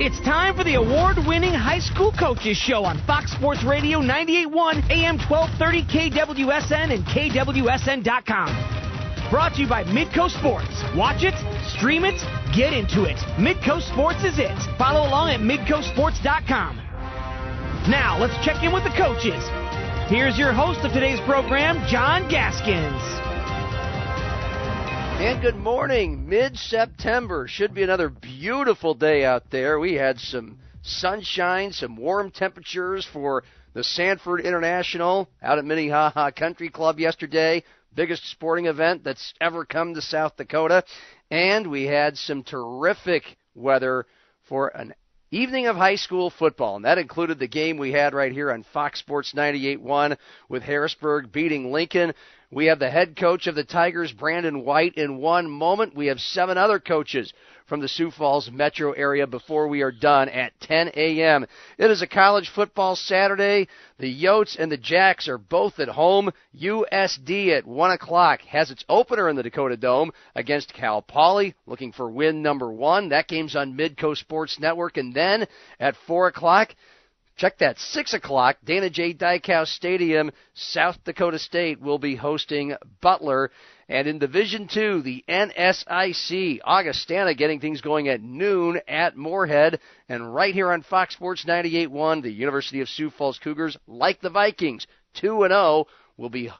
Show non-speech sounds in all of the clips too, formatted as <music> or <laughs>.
It's time for the award-winning High School Coaches Show on Fox Sports Radio 98.1 AM 1230 KWSN and KWSN.com. Brought to you by Midco Sports. Watch it, stream it, get into it. Midco Sports is it. Follow along at midcosports.com. Now, let's check in with the coaches. Here's your host of today's program, John Gaskins. And good morning. Mid September should be another beautiful day out there. We had some sunshine, some warm temperatures for the Sanford International out at Minnehaha Country Club yesterday. Biggest sporting event that's ever come to South Dakota. And we had some terrific weather for an evening of high school football, and that included the game we had right here on Fox Sports 98.1 with Harrisburg beating Lincoln. We have the head coach of the Tigers, Brandon White, in one moment. We have seven other coaches from the Sioux Falls metro area before we are done at 10 a.m. It is a college football Saturday. The Yotes and the Jacks are both at home. USD at 1 o'clock has its opener in the Dakota Dome against Cal Poly, looking for win number one. That game's on Midco Sports Network. And then at 4 o'clock, Check that. 6 o'clock, Dana J. Dykhouse Stadium, South Dakota State will be hosting Butler. And in Division Two, the NSIC, Augustana getting things going at noon at Moorhead. And right here on Fox Sports 98.1, the University of Sioux Falls Cougars, like the Vikings, 2 and 0, will be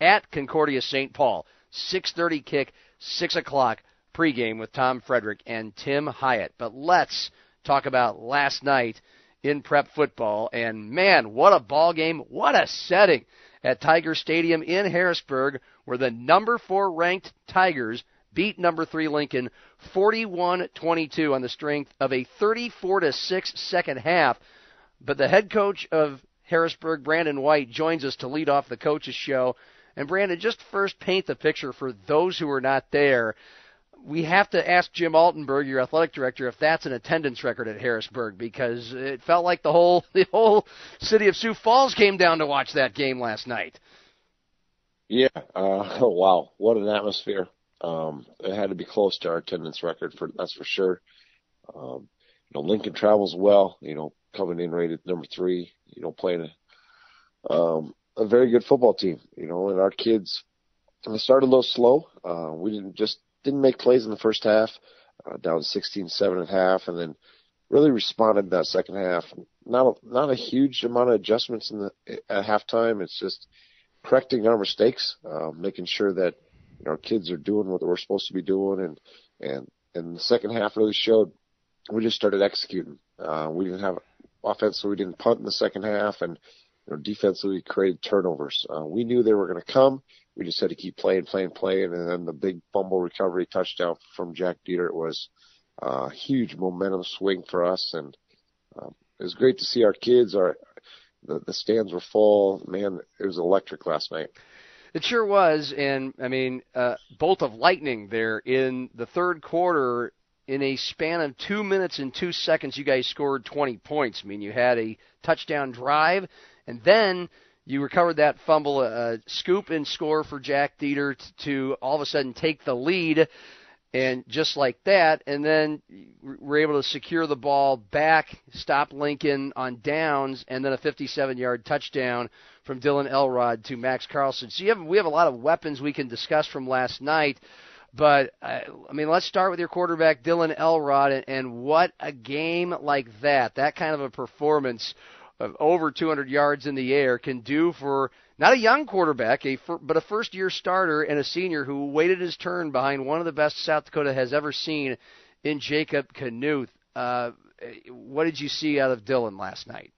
at Concordia St. Paul. 6.30 kick, 6 o'clock pregame with Tom Frederick and Tim Hyatt. But let's talk about last night in prep football. And man, what a ball game! What a setting at Tiger Stadium in Harrisburg, where the number four ranked Tigers beat number three Lincoln 41-22 on the strength of a 34 to 6 second half. But the head coach of Harrisburg, Brandon White, joins us to lead off the coaches show. And Brandon, just first paint the picture for those who are not there we have to ask Jim Altenberg, your athletic director, if that's an attendance record at Harrisburg because it felt like the whole <laughs> the whole city of Sioux Falls came down to watch that game last night. Yeah, uh, <laughs> oh, wow, what an atmosphere! Um, it had to be close to our attendance record for that's for sure. Um, you know, Lincoln travels well. You know, coming in rated number three. You know, playing a um, a very good football team. You know, and our kids. They started a little slow. Uh, we didn't just didn't make plays in the first half, uh, down 16-7 at half, and then really responded in that second half. Not a, not a huge amount of adjustments in the at halftime. It's just correcting our mistakes, uh, making sure that you know, our kids are doing what we're supposed to be doing, and and and the second half really showed. We just started executing. Uh, we didn't have offense, so we didn't punt in the second half, and you know, defensively created turnovers. Uh, we knew they were going to come we just had to keep playing, playing, playing, and then the big fumble recovery touchdown from Jack Dieter was a huge momentum swing for us, and um, it was great to see our kids. Our the, the stands were full. Man, it was electric last night. It sure was, and I mean, uh, bolt of lightning there in the third quarter. In a span of two minutes and two seconds, you guys scored 20 points. I mean, you had a touchdown drive, and then you recovered that fumble, uh, scoop and score for Jack Dieter to, all of a sudden take the lead, and just like that, and then we're able to secure the ball back, stop Lincoln on downs, and then a 57-yard touchdown from Dylan Elrod to Max Carlson. So have, we have a lot of weapons we can discuss from last night. But uh, I mean, let's start with your quarterback, Dylan Elrod, and what a game like that, that kind of a performance of over 200 yards in the air can do for not a young quarterback, a but a first year starter and a senior who waited his turn behind one of the best South Dakota has ever seen in Jacob Knuth. Uh, what did you see out of Dylan last night?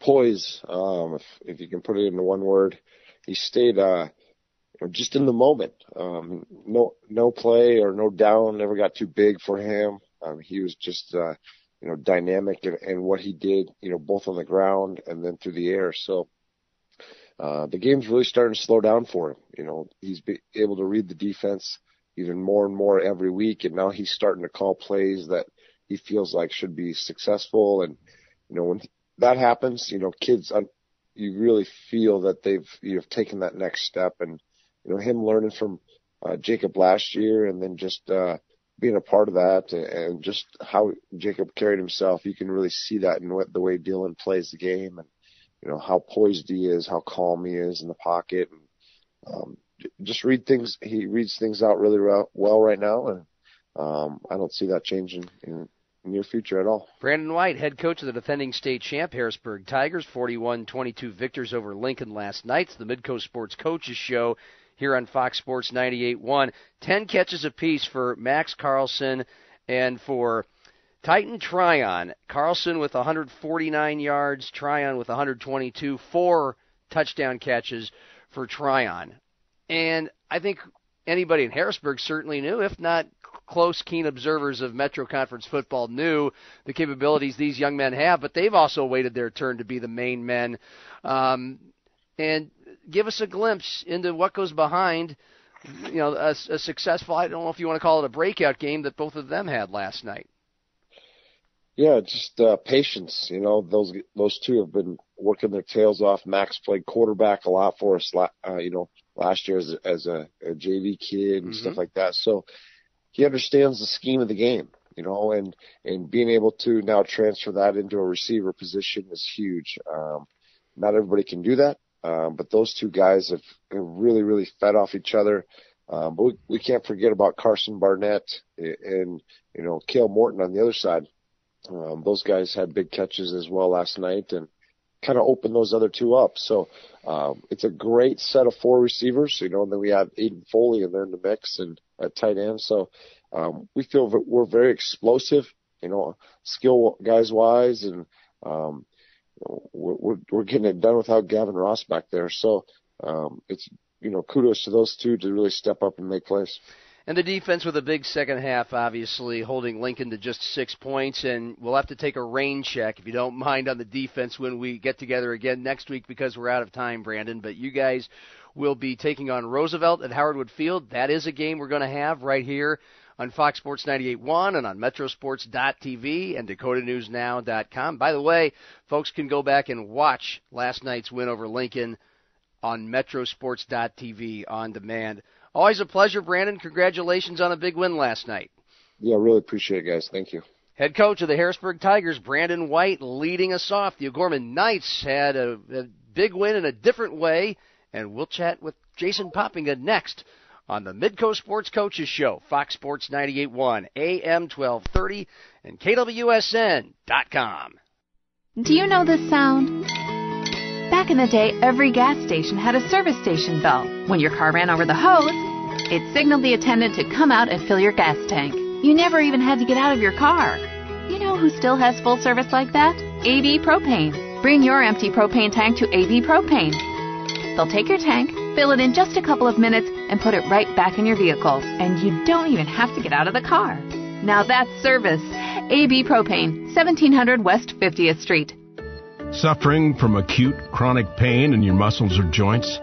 Poise, um, if, if you can put it into one word. He stayed uh, just in the moment. Um, no, no play or no down never got too big for him. Um, he was just uh, you know, dynamic and, and what he did, you know, both on the ground and then through the air. So, uh, the game's really starting to slow down for him. You know, he's be able to read the defense even more and more every week. And now he's starting to call plays that he feels like should be successful. And, you know, when that happens, you know, kids, you really feel that they've, you've taken that next step and, you know, him learning from, uh, Jacob last year and then just, uh, being a part of that and just how Jacob carried himself, you can really see that in what, the way Dylan plays the game and, you know, how poised he is, how calm he is in the pocket. And, um, just read things. He reads things out really well right now. And, um, I don't see that changing in, near future at all. Brandon White, head coach of the defending state champ Harrisburg Tigers, 41-22 victors over Lincoln last night. It's the Midco Sports Coaches Show here on Fox Sports 98.1. 10 catches apiece for Max Carlson and for Titan Tryon. Carlson with 149 yards, Tryon with 122, four touchdown catches for Tryon. And I think anybody in Harrisburg certainly knew, if not close, keen observers of Metro Conference football knew the capabilities these young men have, but they've also waited their turn to be the main men. Um, and give us a glimpse into what goes behind, you know, a, a successful. I don't know if you want to call it a breakout game that both of them had last night. Yeah, just uh, patience. You know, those those two have been working their tails off. Max played quarterback a lot for us, uh, you know, last year as, as a, a JV kid and mm-hmm. stuff like that. So he understands the scheme of the game, you know, and and being able to now transfer that into a receiver position is huge. Um, not everybody can do that, um, but those two guys have, really, really fed off each other. Um, but we, we can't forget about Carson Barnett and, you know, Kale Morton on the other side. Um, those guys had big catches as well last night and kind of opened those other two up. So, um, it's a great set of four receivers, you know, and then we have Aiden Foley in there in the mix and at tight end. So, um, we feel that we're very explosive, you know, skill guys wise and, um, we're, we're getting it done without Gavin Ross back there. So um, it's you know kudos to those two to really step up and make plays. And the defense with a big second half, obviously holding Lincoln to just six points. And we'll have to take a rain check, if you don't mind, on the defense when we get together again next week because we're out of time, Brandon. But you guys will be taking on Roosevelt at Howard Wood Field. That is a game we're going to have right here on Fox Sports 98.1 and on Metrosports.tv and DakotaNewsNow.com. By the way, folks can go back and watch last night's win over Lincoln on Metrosports.tv on demand. Always a pleasure, Brandon. Congratulations on a big win last night. Yeah, really appreciate it, guys. Thank you. Head coach of the Harrisburg Tigers, Brandon White, leading us off. The O'Gorman Knights had a, a big win in a different way, and we'll chat with Jason Poppinga next on the Midco Sports Coaches Show, Fox Sports 98.1, AM 1230, and KWSN.com. Do you know this sound? Back in the day, every gas station had a service station bell. When your car ran over the hose, it signaled the attendant to come out and fill your gas tank. You never even had to get out of your car. You know who still has full service like that? AB Propane. Bring your empty propane tank to AB Propane. They'll take your tank, fill it in just a couple of minutes, and put it right back in your vehicle. And you don't even have to get out of the car. Now that's service. AB Propane, 1700 West 50th Street. Suffering from acute chronic pain in your muscles or joints?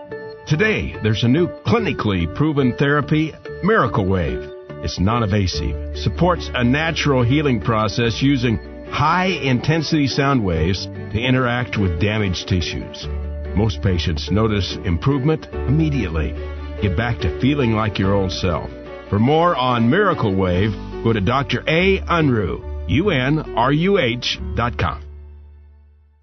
Today, there's a new clinically proven therapy, Miracle Wave. It's non invasive, supports a natural healing process using high intensity sound waves to interact with damaged tissues. Most patients notice improvement immediately. Get back to feeling like your old self. For more on Miracle Wave, go to Dr. A. Unruh, U-N-R-U-H dot com.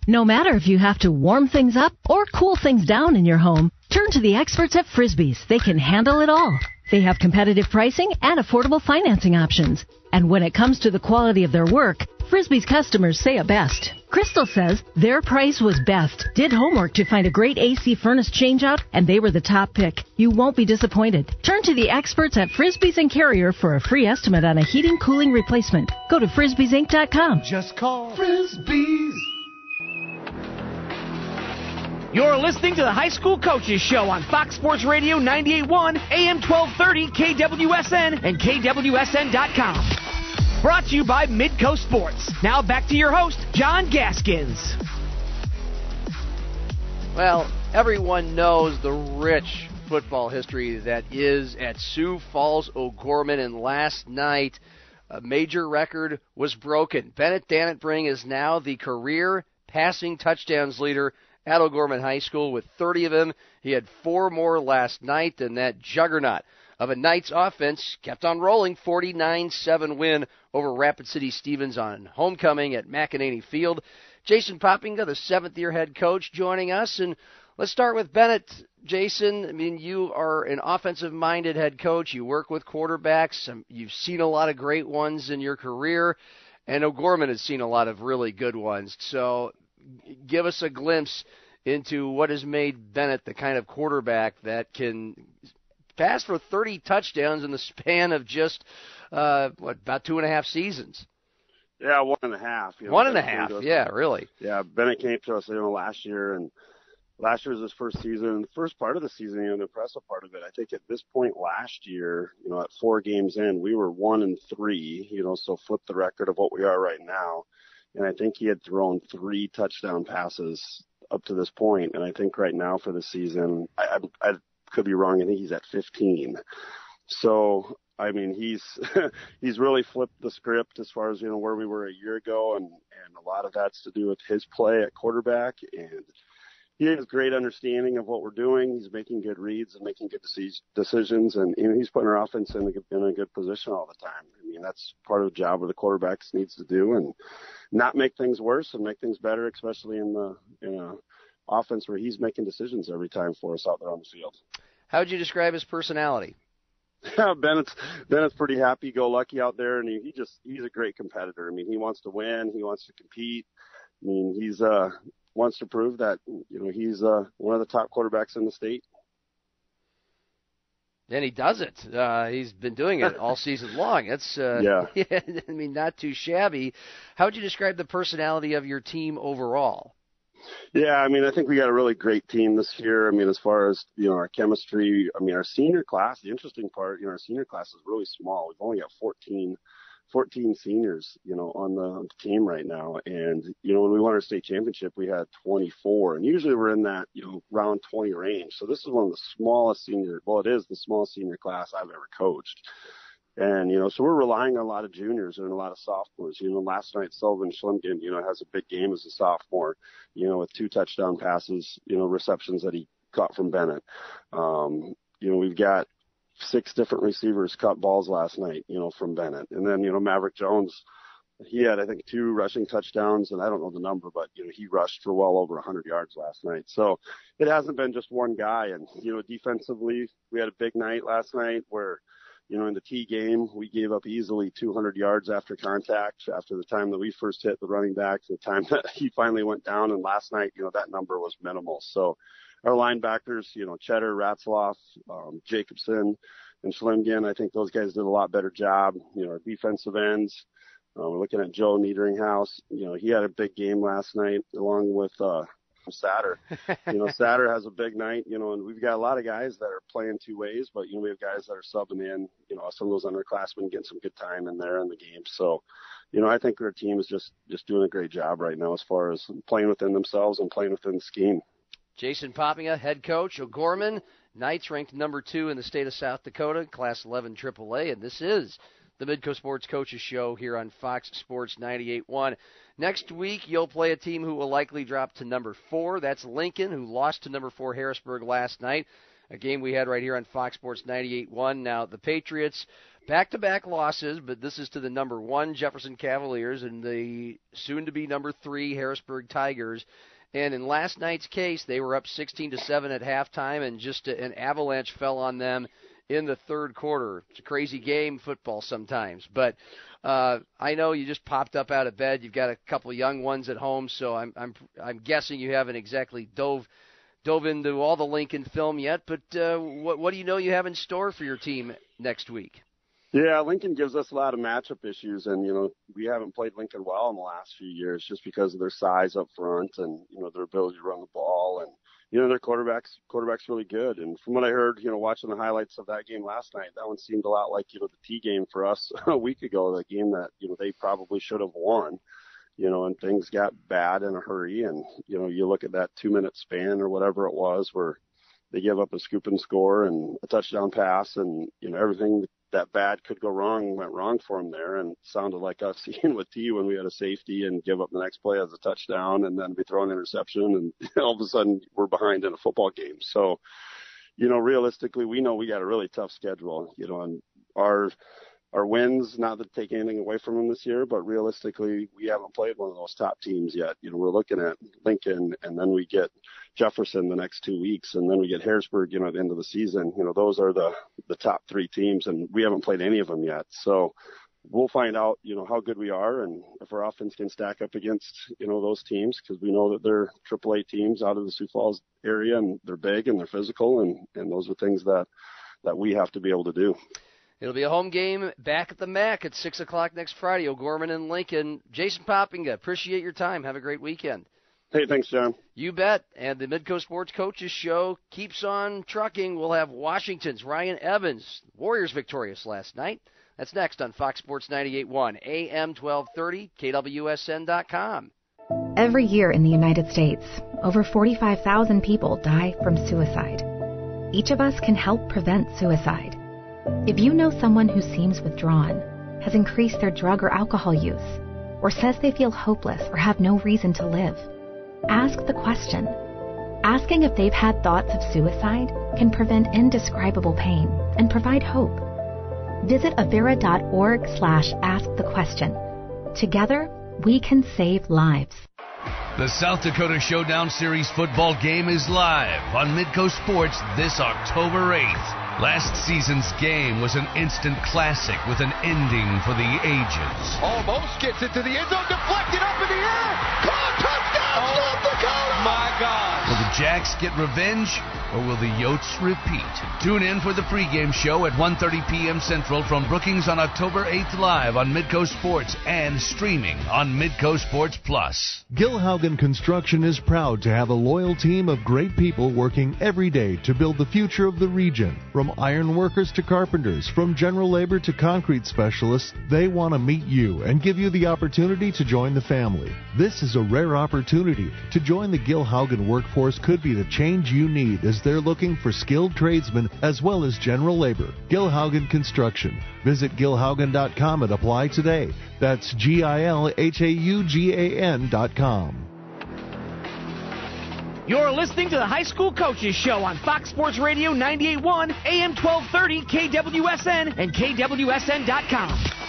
No matter if you have to warm things up or cool things down in your home, turn to the experts at Frisbee's. They can handle it all. They have competitive pricing and affordable financing options. And when it comes to the quality of their work, Frisbee's customers say it best. Crystal says their price was best, did homework to find a great AC furnace changeout, and they were the top pick. You won't be disappointed. Turn to the experts at Frisbee's and Carrier for a free estimate on a heating cooling replacement. Go to frisbeesinc.com. Just call Frisbee's. You're listening to the High School Coaches Show on Fox Sports Radio 98.1, AM 1230, KWSN, and KWSN.com. Brought to you by Midco Sports. Now back to your host, John Gaskins. Well, everyone knows the rich football history that is at Sioux Falls O'Gorman, and last night a major record was broken. Bennett Dannenbring is now the career passing touchdowns leader at O'Gorman High School with 30 of them. He had four more last night than that juggernaut of a Knights offense kept on rolling 49-7 win over Rapid City Stevens on homecoming at McEneaney Field. Jason Poppinga, the seventh year head coach, joining us. And let's start with Bennett. Jason, I mean, you are an offensive minded head coach. You work with quarterbacks. Um, you've seen a lot of great ones in your career. And O'Gorman has seen a lot of really good ones. So give us a glimpse into what has made Bennett the kind of quarterback that can pass for 30 touchdowns in the span of just, uh, what, about two and a half seasons. Yeah, one and a half. You know, one and a half. Yeah, really. Yeah, Bennett came to us, you know, last year, and last year was his first season. The first part of the season, you know, the impressive part of it, I think at this point last year, you know, at four games in, we were one and three, you know, so flip the record of what we are right now. And I think he had thrown three touchdown passes up to this point, and I think right now for the season, I, I, I could be wrong. I think he's at 15. So I mean, he's <laughs> he's really flipped the script as far as you know where we were a year ago, and and a lot of that's to do with his play at quarterback, and he has great understanding of what we're doing. He's making good reads and making good decisions, and you know, he's putting our offense in a, in a good position all the time. I mean, that's part of the job of the quarterbacks needs to do, and not make things worse and make things better, especially in the in a offense where he's making decisions every time for us out there on the field. How would you describe his personality? <laughs> Bennett's Bennett's pretty happy go lucky out there, and he, he just he's a great competitor. I mean, he wants to win, he wants to compete. I mean, he's uh wants to prove that you know he's uh one of the top quarterbacks in the state. And he does it. Uh, he's been doing it all season <laughs> long. It's uh, yeah. <laughs> I mean, not too shabby. How would you describe the personality of your team overall? Yeah, I mean, I think we got a really great team this year. I mean, as far as you know, our chemistry. I mean, our senior class. The interesting part, you know, our senior class is really small. We've only got 14, 14 seniors, you know, on the team right now. And you know, when we won our state championship, we had 24, and usually we're in that you know round 20 range. So this is one of the smallest senior. Well, it is the smallest senior class I've ever coached. And, you know, so we're relying on a lot of juniors and a lot of sophomores. You know, last night Sullivan Schlimgen, you know, has a big game as a sophomore, you know, with two touchdown passes, you know, receptions that he caught from Bennett. Um, you know, we've got six different receivers caught balls last night, you know, from Bennett. And then, you know, Maverick Jones, he had, I think, two rushing touchdowns, and I don't know the number, but, you know, he rushed for well over 100 yards last night. So it hasn't been just one guy. And, you know, defensively, we had a big night last night where, you know, in the T game, we gave up easily 200 yards after contact after the time that we first hit the running back, the time <laughs> that he finally went down. And last night, you know, that number was minimal. So our linebackers, you know, Cheddar, Ratzloff, um, Jacobson, and Schlimgen, I think those guys did a lot better job. You know, our defensive ends, uh, we're looking at Joe Niederinghaus. You know, he had a big game last night along with, uh, Satter. you know, <laughs> Satter has a big night, you know, and we've got a lot of guys that are playing two ways, but, you know, we have guys that are subbing in, you know, some of those underclassmen getting some good time in there in the game. So, you know, I think our team is just, just doing a great job right now as far as playing within themselves and playing within the scheme. Jason Poppinga, head coach, O'Gorman, Knights ranked number two in the state of South Dakota, class 11 AAA, and this is the Midco Sports Coaches Show here on Fox Sports 98.1. Next week, you'll play a team who will likely drop to number four. That's Lincoln, who lost to number four Harrisburg last night. A game we had right here on Fox Sports 98.1. Now, the Patriots, back to back losses, but this is to the number one Jefferson Cavaliers and the soon to be number three Harrisburg Tigers. And in last night's case, they were up 16 to 7 at halftime, and just an avalanche fell on them in the third quarter. It's a crazy game, football sometimes. But uh, I know you just popped up out of bed. You've got a couple young ones at home, so I'm I'm I'm guessing you haven't exactly dove dove into all the Lincoln film yet. But uh, what what do you know you have in store for your team next week? Yeah, Lincoln gives us a lot of matchup issues, and you know we haven't played Lincoln well in the last few years just because of their size up front and you know their ability to run the ball and you know, their quarterback's quarterback's really good. And from what I heard, you know, watching the highlights of that game last night, that one seemed a lot like, you know, the T game for us <laughs> a week ago, the game that, you know, they probably should have won, you know, and things got bad in a hurry. And, you know, you look at that two minute span or whatever it was where they give up a scoop and score and a touchdown pass and, you know, everything that bad could go wrong went wrong for him there and sounded like us <laughs> seeing with T when we had a safety and give up the next play as a touchdown and then be throwing an interception and <laughs> all of a sudden we're behind in a football game. So, you know, realistically, we know we got a really tough schedule. You know, and our our wins, not to take anything away from them this year, but realistically, we haven't played one of those top teams yet. You know, we're looking at Lincoln, and then we get Jefferson the next two weeks, and then we get Harrisburg. You know, at the end of the season. You know, those are the the top three teams, and we haven't played any of them yet. So we'll find out, you know, how good we are and if our offense can stack up against, you know, those teams because we know that they're AAA teams out of the Sioux Falls area and they're big and they're physical and and those are things that that we have to be able to do. It'll be a home game back at the MAC at six o'clock next Friday. O'Gorman and Lincoln. Jason Poppinga, appreciate your time. Have a great weekend. Hey, thanks, John. You bet. And the Midco Sports Coaches Show keeps on trucking. We'll have Washington's Ryan Evans, Warriors victorious last night. That's next on Fox Sports 98.1, AM 1230, KWSN.com. Every year in the United States, over 45,000 people die from suicide. Each of us can help prevent suicide. If you know someone who seems withdrawn, has increased their drug or alcohol use, or says they feel hopeless or have no reason to live, ask the question. Asking if they've had thoughts of suicide can prevent indescribable pain and provide hope. Visit avera.org slash ask the question. Together, we can save lives. The South Dakota Showdown Series football game is live on Midco Sports this October 8th. Last season's game was an instant classic with an ending for the ages. Almost gets it to the end zone, deflected up in the air. Caught touchdown, oh, South Dakota! Oh, my God! Will the Jacks get revenge or will the Yotes repeat? Tune in for the pregame show at 1:30 p.m. Central from Brookings on October 8th live on Midco Sports and streaming on Midco Sports Plus. Gilhaugan Construction is proud to have a loyal team of great people working every day to build the future of the region. From iron workers to carpenters, from general labor to concrete specialists, they want to meet you and give you the opportunity to join the family. This is a rare opportunity. To join the Gilhaugan workforce could be the change you need as they're looking for skilled tradesmen as well as general labor. Gilhaugan Construction. Visit gilhaugan.com and apply today. That's G I L H A U G A N.com. You're listening to the High School Coaches Show on Fox Sports Radio 98.1, AM 1230, KWSN, and KWSN.com.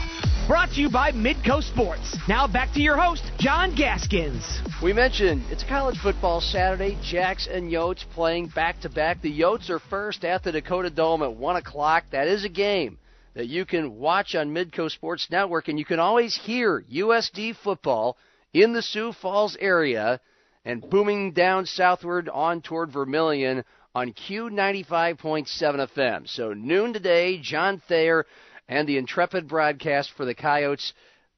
Brought to you by Midco Sports. Now back to your host, John Gaskins. We mentioned it's college football Saturday. Jacks and Yotes playing back to back. The Yotes are first at the Dakota Dome at 1 o'clock. That is a game that you can watch on Midco Sports Network, and you can always hear USD football in the Sioux Falls area and booming down southward on toward Vermilion on Q95.7 FM. So noon today, John Thayer and the intrepid broadcast for the Coyotes.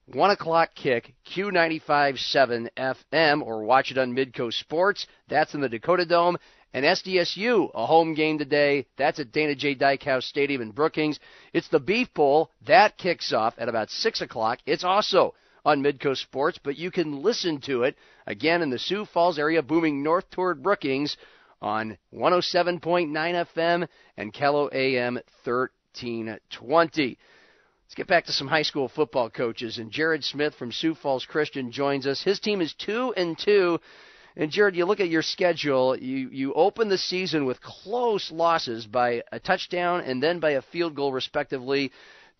1 o'clock kick, Q95.7 FM, or watch it on Midco Sports. That's in the Dakota Dome. And SDSU, a home game today. That's at Dana J. Dykhouse Stadium in Brookings. It's the Beef Bowl. That kicks off at about 6 o'clock. It's also on Midco Sports, but you can listen to it again in the Sioux Falls area, booming north toward Brookings on 107.9 FM and KELO AM 1320. Let's get back to some high school football coaches. And Jared Smith from Sioux Falls Christian joins us. His team is two and two. And Jared, you look at your schedule. You you open the season with close losses by a touchdown and then by a field goal, respectively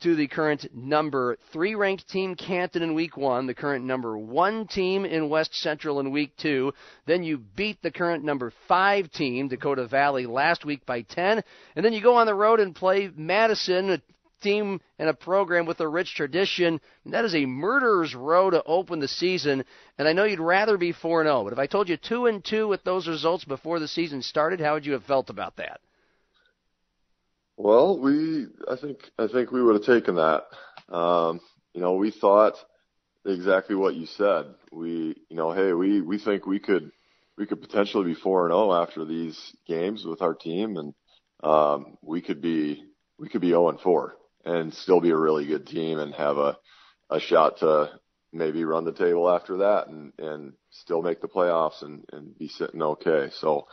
to the current number three ranked team Canton in week one, the current number one team in West Central in week two. Then you beat the current number five team, Dakota Valley, last week by 10. And then you go on the road and play Madison, a team and a program with a rich tradition. And that is a murderer's row to open the season. And I know you'd rather be 4 0, but if I told you 2 and 2 with those results before the season started, how would you have felt about that? Well, we I think I think we would have taken that. Um, you know, we thought exactly what you said. We you know, hey, we we think we could we could potentially be four and zero after these games with our team, and um, we could be we could be zero and four and still be a really good team and have a a shot to maybe run the table after that and and still make the playoffs and and be sitting okay. So,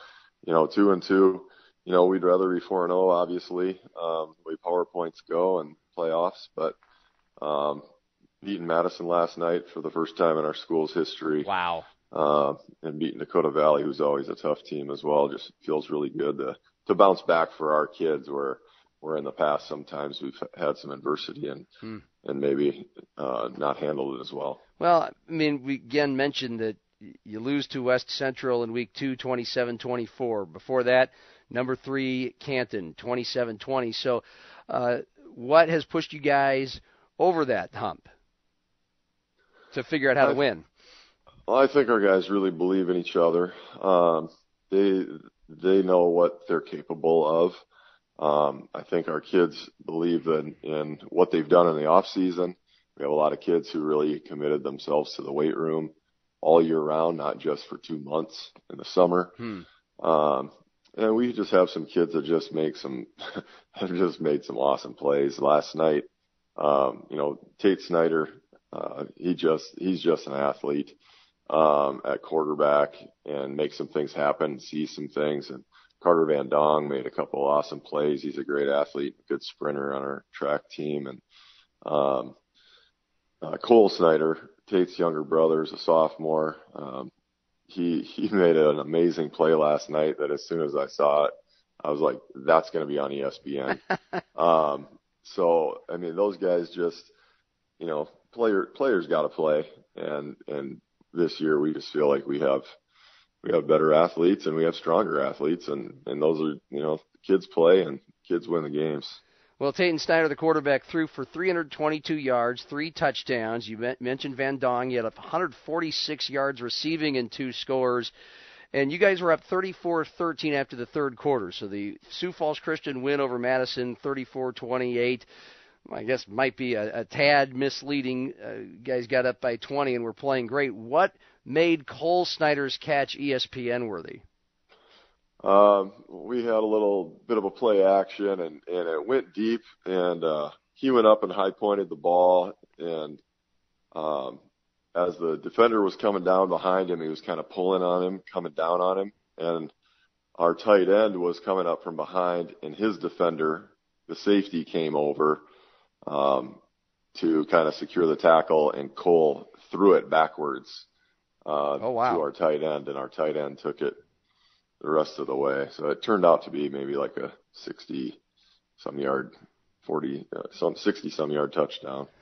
you know, two and two you know, we'd rather be 4 and 0, obviously, um, the way PowerPoints go and playoffs, but um, beating Madison last night for the first time in our school's history. Wow. Uh, and beating Dakota Valley, who's always a tough team as well, just feels really good to to bounce back for our kids where where in the past sometimes we've had some adversity and Hmm. and maybe uh, not handled it as well. Well, I mean, we again mentioned that you lose to West Central in week two, 27-24. Before that, number three, Canton, 27-20. So, uh, what has pushed you guys over that hump to figure out how to win? Well, I think our guys really believe in each other. Um, they they know what they're capable of. Um, I think our kids believe in, in what they've done in the off season. We have a lot of kids who really committed themselves to the weight room all year round, not just for two months in the summer. Hmm. Um, and we just have some kids that just make some, <laughs> have just made some awesome plays last night. Um, you know, Tate Snyder, uh, he just, he's just an athlete, um, at quarterback and make some things happen, see some things. And Carter Van Dong made a couple awesome plays. He's a great athlete, good sprinter on our track team. And, um, uh, Cole Snyder, Tate's younger brother, is a sophomore. Um, he he made an amazing play last night that as soon as I saw it, I was like, that's going to be on ESPN. <laughs> um, so I mean, those guys just, you know, player players got to play, and and this year we just feel like we have we have better athletes and we have stronger athletes, and and those are you know kids play and kids win the games. Well, Tayton Snyder, the quarterback, threw for 322 yards, three touchdowns. You mentioned Van Dong. He had 146 yards receiving and two scores. And you guys were up 34-13 after the third quarter. So the Sioux Falls Christian win over Madison, 34-28. I guess might be a, a tad misleading. Uh, guys got up by 20 and were playing great. What made Cole Snyder's catch ESPN worthy? Um, we had a little bit of a play action and, and it went deep and, uh, he went up and high pointed the ball and, um, as the defender was coming down behind him, he was kind of pulling on him, coming down on him and our tight end was coming up from behind and his defender, the safety came over, um, to kind of secure the tackle and Cole threw it backwards, uh, Oh, wow. to our tight end and our tight end took it the rest of the way. So it turned out to be maybe like a 60 some yard, 40, uh, some 60 some yard touchdown. <laughs>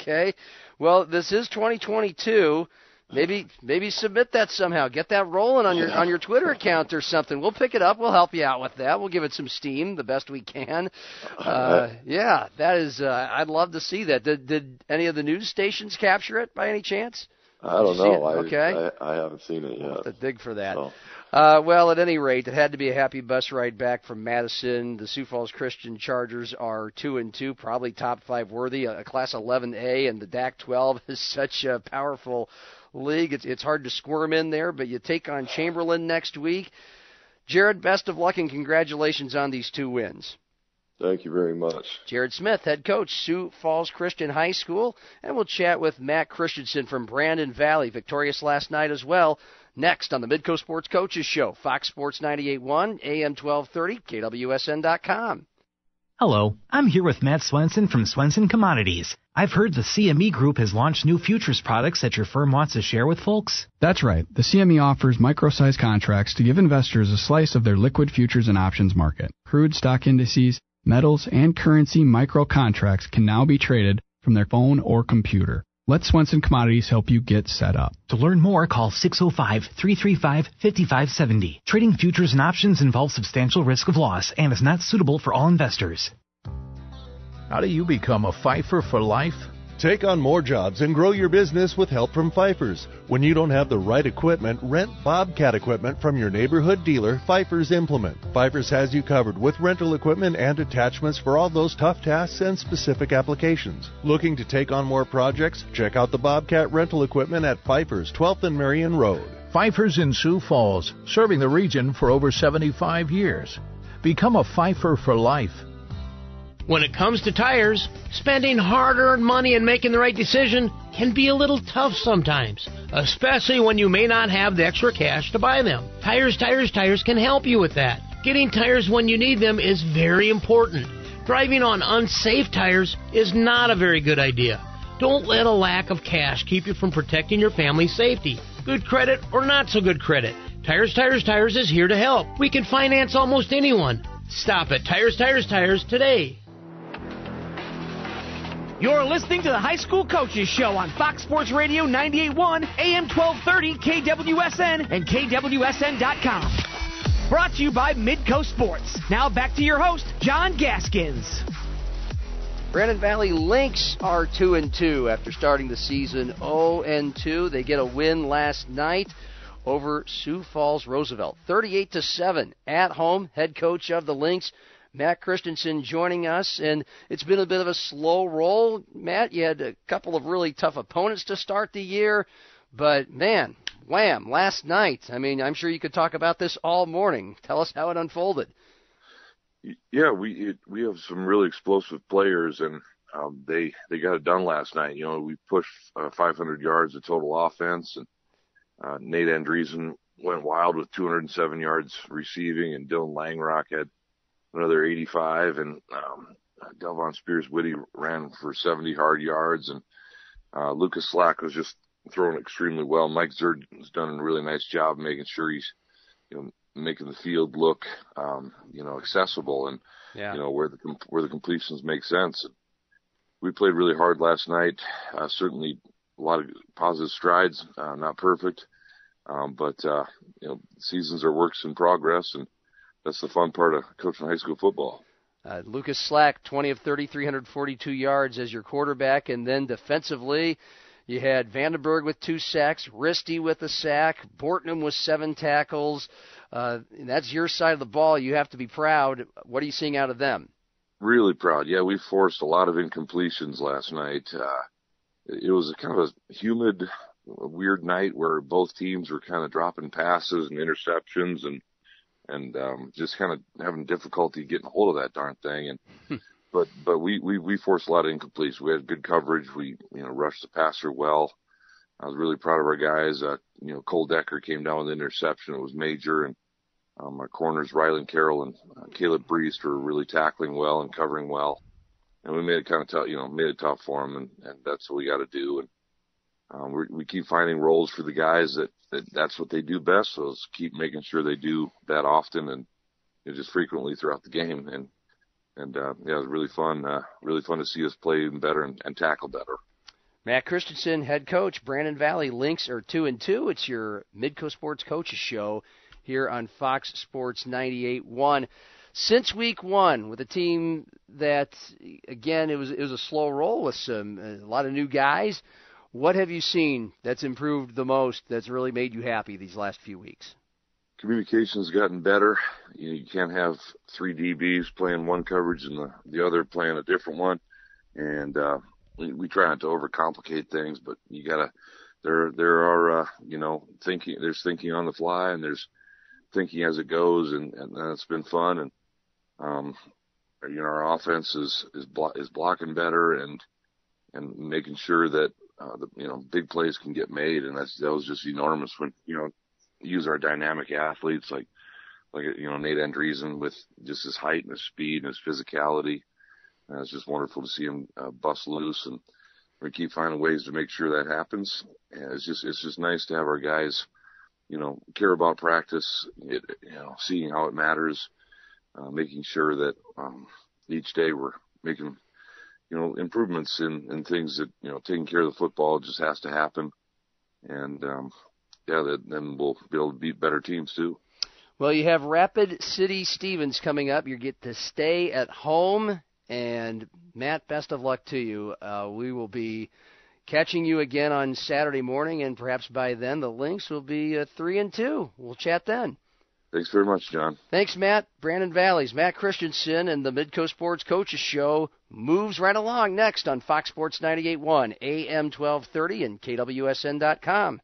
Okay. Well, this is 2022. Maybe maybe submit that somehow. Get that rolling on your on your Twitter account or something. We'll pick it up. We'll help you out with that. We'll give it some steam the best we can. <laughs> Uh, yeah, that is. Uh, I'd love to see that. Did did any of the news stations capture it by any chance? I don't Did you see know. I, Okay. I, I haven't seen it Have to yet. dig for that. So, Uh, well, at any rate, it had to be a happy bus ride back from Madison. The Sioux Falls Christian Chargers are two and two, probably top five worthy. A, a Class 11A, and the DAC-12 <laughs> is such a powerful league. It's it's hard to squirm in there, but you take on Chamberlain next week. Jared, best of luck and congratulations on these two wins. Thank you very much. Jared Smith, head coach, Sioux Falls Christian High School, and we'll chat with Matt Christensen from Brandon Valley, victorious last night as well. Next on the Midco Sports Coaches Show, Fox Sports 98.1, AM 1230, KWSN.com. Hello, I'm here with Matt Swenson from Swenson Commodities. I've heard the CME Group has launched new futures products that your firm wants to share with folks. That's right. The CME offers micro-sized contracts to give investors a slice of their liquid futures and options market. Crude stock indices, metals, and currency micro contracts can now be traded from their phone or computer. Let Swenson Commodities help you get set up. To learn more, call 605-335-5570. Trading futures and options involves substantial risk of loss and is not suitable for all investors. How do you become a Pfeiffer for life? Take on more jobs and grow your business with help from Pfeiffer's. When you don't have the right equipment, rent Bobcat equipment from your neighborhood dealer, Pfeiffer's Implement. Pfeiffer's has you covered with rental equipment and attachments for all those tough tasks and specific applications. Looking to take on more projects? Check out the Bobcat rental equipment at Pfeiffer's, 12th and Marion Road. Pfeiffer's in Sioux Falls, serving the region for over 75 years. Become a Pfeiffer for life. When it comes to tires, spending hard earned money and making the right decision can be a little tough sometimes, especially when you may not have the extra cash to buy them. Tires, Tires, Tires can help you with that. Getting tires when you need them is very important. Driving on unsafe tires is not a very good idea. Don't let a lack of cash keep you from protecting your family's safety. Good credit or not so good credit, Tires, Tires, Tires is here to help. We can finance almost anyone. Stop at Tires, Tires, Tires today. You're listening to the High School Coaches Show on Fox Sports Radio 98.1, AM 1230, KWSN, and KWSN.com. Brought to you by Midco Sports. Now back to your host, John Gaskins. Brandon Valley Lynx are 2 and 2 after starting the season 0 and 2. They get a win last night over Sioux Falls Roosevelt. 38 to 7 at home. Head coach of the Lynx, Matt Christensen, joining us. And it's been a bit of a slow roll. Matt, you had a couple of really tough opponents to start the year. But man, wham, last night. I mean, I'm sure you could talk about this all morning. Tell us how it unfolded. Yeah, we it, we have some really explosive players, and um, they they got it done last night. You know, we pushed uh, 500 yards of total offense, and uh, Nate Andreessen went wild with 207 yards receiving, and Dylan Langrock had another 85, and um, Delvon Spears Whitty ran for 70 hard yards, and uh, Lucas Slack was just throwing extremely well. Mike Zerd has done a really nice job making sure he's you know making the field look um, you know accessible and yeah. you know where the where the completions make sense. We played really hard last night. Uh, certainly a lot of positive strides. Uh, not perfect, um, but uh, you know seasons are works in progress, and that's the fun part of coaching high school football. Uh, Lucas Slack, 20 of 30, 342 yards as your quarterback, and then defensively, you had Vandenberg with two sacks, Risty with a sack, Bortnam with seven tackles. Uh, that's your side of the ball. You have to be proud. What are you seeing out of them? Really proud. Yeah, we forced a lot of incompletions last night. Uh, it was a kind of a humid, weird night where both teams were kind of dropping passes and interceptions and and um, just kind of having difficulty getting a hold of that darn thing. And <laughs> but but we we we forced a lot of incompletes. We had good coverage. We you know rushed the passer well. I was really proud of our guys. Uh, you know, Cole Decker came down with an interception. It was major, and um, our corners Rylan Carroll and uh, Caleb Breest were really tackling well and covering well. And we made it kind of tough, you know, made it tough for them, and, and that's what we got to do. And um, we keep finding roles for the guys that, that that's what they do best. So let's keep making sure they do that often and you know, just frequently throughout the game. And and uh, yeah, it was really fun. Uh, really fun to see us play even better and, and tackle better. Matt Christensen, head coach, Brandon Valley Lynx are two and two. It's your Midco Sports Coaches Show here on Fox Sports 98.1. Since week one, with a team that again it was it was a slow roll with some a lot of new guys. What have you seen that's improved the most? That's really made you happy these last few weeks? communication's gotten better. You, know, you can't have three DBs playing one coverage and the, the other playing a different one. And, uh, we, we try not to overcomplicate things, but you gotta, there, there are, uh, you know, thinking, there's thinking on the fly and there's thinking as it goes and, and that's been fun. And, um, you know, our offense is, is, blo- is blocking better and, and making sure that, uh, the, you know, big plays can get made. And that's, that was just enormous when, you know, use our dynamic athletes like like you know Nate Andreessen with just his height and his speed and his physicality. And it's just wonderful to see him uh, bust loose, and we keep finding ways to make sure that happens. And it's just it's just nice to have our guys, you know, care about practice, it, you know, seeing how it matters, uh, making sure that um, each day we're making you know improvements in in things that you know taking care of the football just has to happen, and um, yeah, that, then we'll be able to beat better teams too. Well, you have Rapid City Stevens coming up. You get to stay at home. And Matt, best of luck to you. Uh, we will be catching you again on Saturday morning, and perhaps by then the Lynx will be uh, three and two. We'll chat then. Thanks very much, John. Thanks, Matt. Brandon Valleys, Matt Christensen, and the Midco Sports Coaches Show moves right along next on Fox Sports 98.1, AM 1230, and KWSN.com.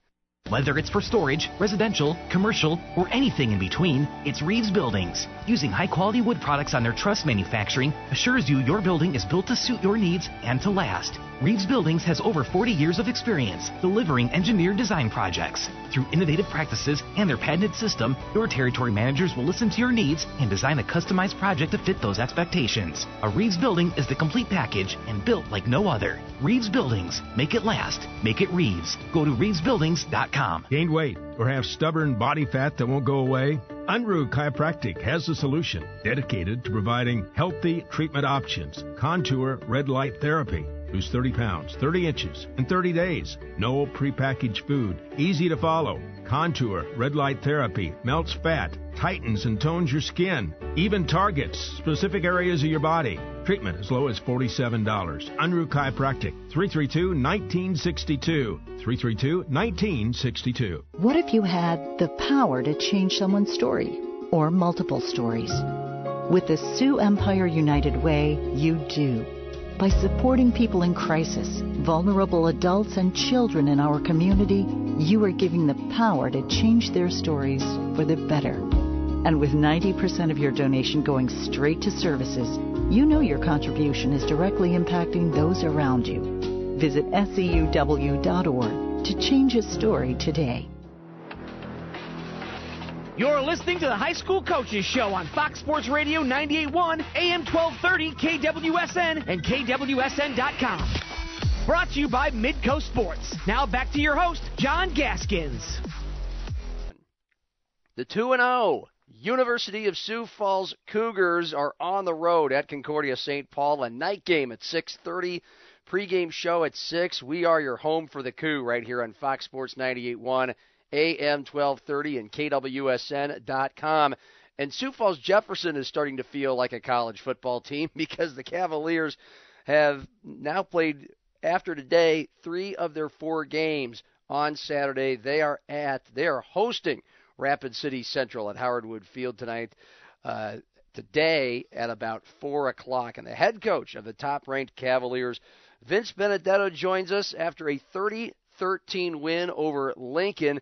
Whether it's for storage, residential, commercial, or anything in between, it's Reeves Buildings. Using high quality wood products on their truss manufacturing assures you your building is built to suit your needs and to last. Reeves Buildings has over 40 years of experience delivering engineered design projects. Through innovative practices and their patented system, your territory managers will listen to your needs and design a customized project to fit those expectations. A Reeves building is the complete package and built like no other. Reeves Buildings. Make it last. Make it Reeves. Go to reevesbuildings.com. Gained weight or have stubborn body fat that won't go away? Unruh Chiropractic has the solution, dedicated to providing healthy treatment options. Contour red light therapy. Lose 30 pounds, 30 inches in 30 days. No prepackaged food. Easy to follow. Contour red light therapy melts fat, tightens and tones your skin, even targets specific areas of your body. Treatment as low as $47. Unruh Chiropractic, 332-1962. 332-1962. What if you had the power to change someone's story or multiple stories? With the Sioux Empire United Way, you do. By supporting people in crisis, vulnerable adults and children in our community, you are giving the power to change their stories for the better. And with 90% of your donation going straight to services, you know your contribution is directly impacting those around you. Visit SEUW.org to change a story today. You're listening to the High School Coaches Show on Fox Sports Radio 98.1, AM 1230, KWSN, and KWSN.com. Brought to you by Midco Sports. Now back to your host, John Gaskins. The 2 0 University of Sioux Falls Cougars are on the road at Concordia St. Paul. A night game at 6:30, pregame show at 6. We are your home for the coup right here on Fox Sports 98.1, AM 1230, and KWSN.com. And Sioux Falls Jefferson is starting to feel like a college football team <laughs> because the Cavaliers have now played after today three of their four games on Saturday. They are at they are hosting Rapid City Central at Howard Wood Field tonight. Uh, today at about four o'clock, and the head coach of the top-ranked Cavaliers, Vince Benedetto, joins us after a 30-13 win over Lincoln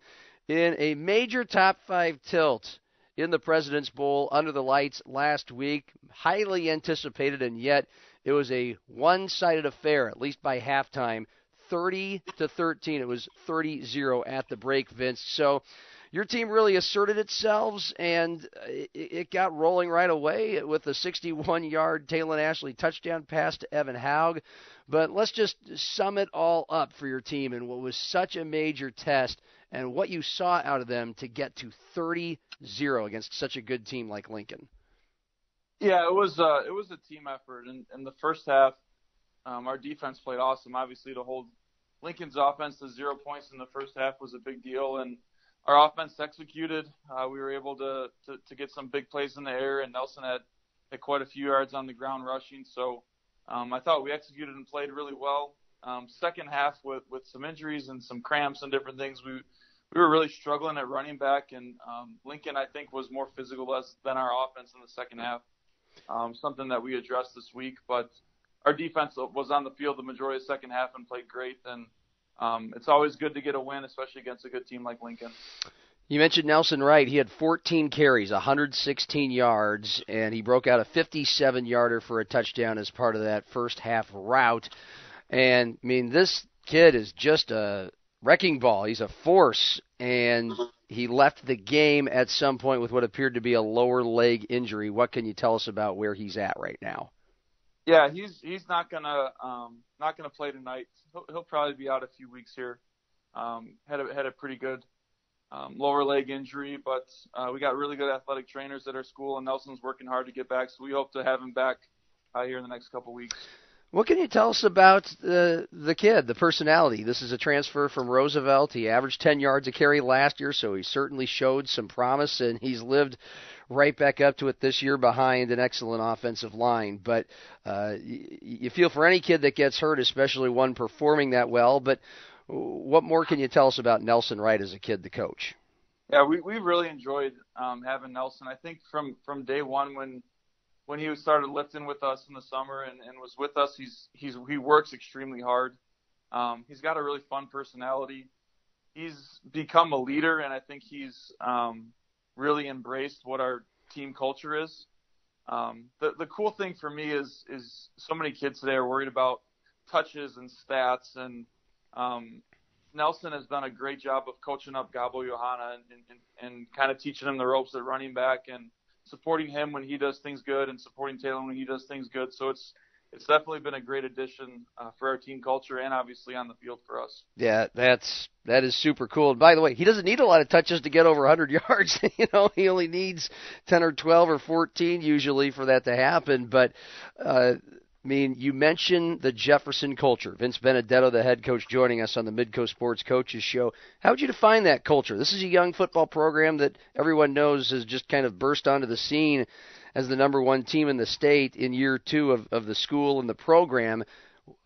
in a major top five tilt in the President's Bowl under the lights last week. Highly anticipated, and yet it was a one-sided affair, at least by halftime. 30 to 13. It was 30-0 at the break, Vince. So your team really asserted itself, and it got rolling right away with a 61-yard Talon Ashley touchdown pass to Evan Haug. But let's just sum it all up for your team and what was such a major test and what you saw out of them to get to 30-0 against such a good team like Lincoln. Yeah, it was uh, it was a team effort. In, in the first half, um, our defense played awesome. Obviously, to hold Lincoln's offense to zero points in the first half was a big deal, and our offense executed. Uh, we were able to, to to get some big plays in the air, and Nelson had had quite a few yards on the ground rushing. So um, I thought we executed and played really well. Um, second half with with some injuries and some cramps and different things, we we were really struggling at running back, and um, Lincoln I think was more physical than our offense in the second half um, something that we addressed this week. But our defense was on the field the majority of the second half and played great. And um, it's always good to get a win, especially against a good team like Lincoln. You mentioned Nelson Wright. He had 14 carries, 116 yards, and he broke out a 57 yarder for a touchdown as part of that first half route. And I mean, this kid is just a wrecking ball. He's a force, and he left the game at some point with what appeared to be a lower leg injury. What can you tell us about where he's at right now? Yeah, he's he's not gonna um, not gonna play tonight. He'll, he'll probably be out a few weeks here. Um, had a had a pretty good um, lower leg injury, but uh, we got really good athletic trainers at our school, and Nelson's working hard to get back. So we hope to have him back uh, here in the next couple weeks. What can you tell us about the the kid, the personality? This is a transfer from Roosevelt. He averaged 10 yards a carry last year, so he certainly showed some promise, and he's lived right back up to it this year behind an excellent offensive line. But uh, you, you feel for any kid that gets hurt, especially one performing that well. But what more can you tell us about Nelson Wright as a kid the coach? Yeah, we we really enjoyed um, having Nelson. I think from from day one when when he started lifting with us in the summer and, and was with us, he's he's he works extremely hard. Um, he's got a really fun personality. He's become a leader, and I think he's um, really embraced what our team culture is. Um, the the cool thing for me is is so many kids today are worried about touches and stats, and um, Nelson has done a great job of coaching up Gabo Johanna and, and, and kind of teaching him the ropes at running back and supporting him when he does things good and supporting Taylor when he does things good. So it's it's definitely been a great addition uh, for our team culture and obviously on the field for us. Yeah, that's that is super cool. And by the way, he doesn't need a lot of touches to get over 100 <laughs> yards. <laughs> you know, he only needs 10 or 12 or 14 usually for that to happen. But uh, I mean, you mentioned the Jefferson culture. Vince Benedetto, the head coach, joining us on the Midco Sports Coaches Show. How would you define that culture? This is a young football program that everyone knows has just kind of burst onto the scene as the number one team in the state in year two of, of the school and the program.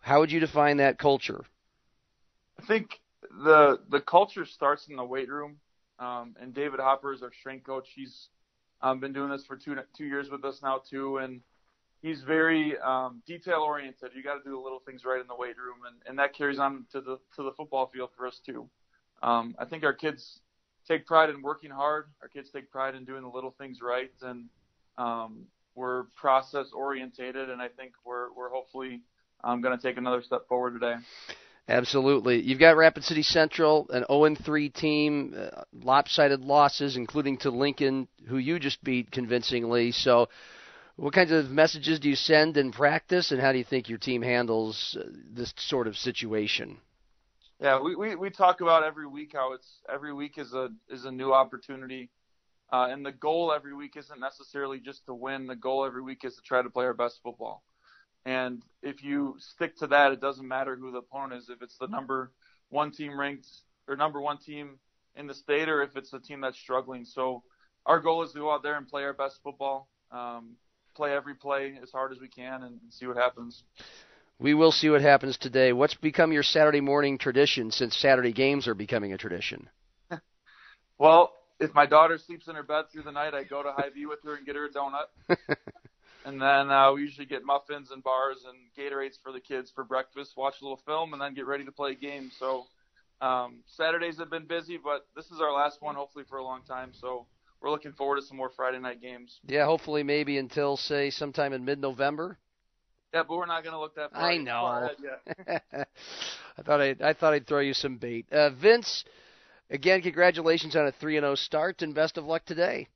How would you define that culture? I think the the culture starts in the weight room. Um, and David Hopper is our strength coach. He's um, been doing this for two two years with us now too, and he's very um, detail oriented. You got to do the little things right in the weight room, and, and that carries on to the to the football field for us too. Um, I think our kids take pride in working hard. Our kids take pride in doing the little things right, and um, we're process orientated, and I think we're we're hopefully um, going to take another step forward today. Absolutely. You've got Rapid City Central, an 0 3 team, uh, lopsided losses, including to Lincoln, who you just beat convincingly. So, what kinds of messages do you send in practice, and how do you think your team handles uh, this sort of situation? Yeah, we, we, we talk about every week how it's every week is a is a new opportunity uh, and the goal every week isn't necessarily just to win. The goal every week is to try to play our best football. And if you stick to that, it doesn't matter who the opponent is. If it's the number one team ranked or number one team in the state, or if it's a team that's struggling. So our goal is to go out there and play our best football, um, play every play as hard as we can, and see what happens. We will see what happens today. What's become your Saturday morning tradition since Saturday games are becoming a tradition? <laughs> well, if my daughter sleeps in her bed through the night, I go to Hy-Vee with her and get her a donut. <laughs> and then uh, we usually get muffins and bars and Gatorades for the kids for breakfast, watch a little film, and then get ready to play a game. So um, Saturdays have been busy, but this is our last one, hopefully for a long time. So we're looking forward to some more Friday night games. Yeah, hopefully maybe until say sometime in mid-November. Yeah, but we're not going to look that far. I know. <laughs> <laughs> I thought I I thought I'd throw you some bait, uh, Vince. Again, congratulations on a 3 and 0 start and best of luck today.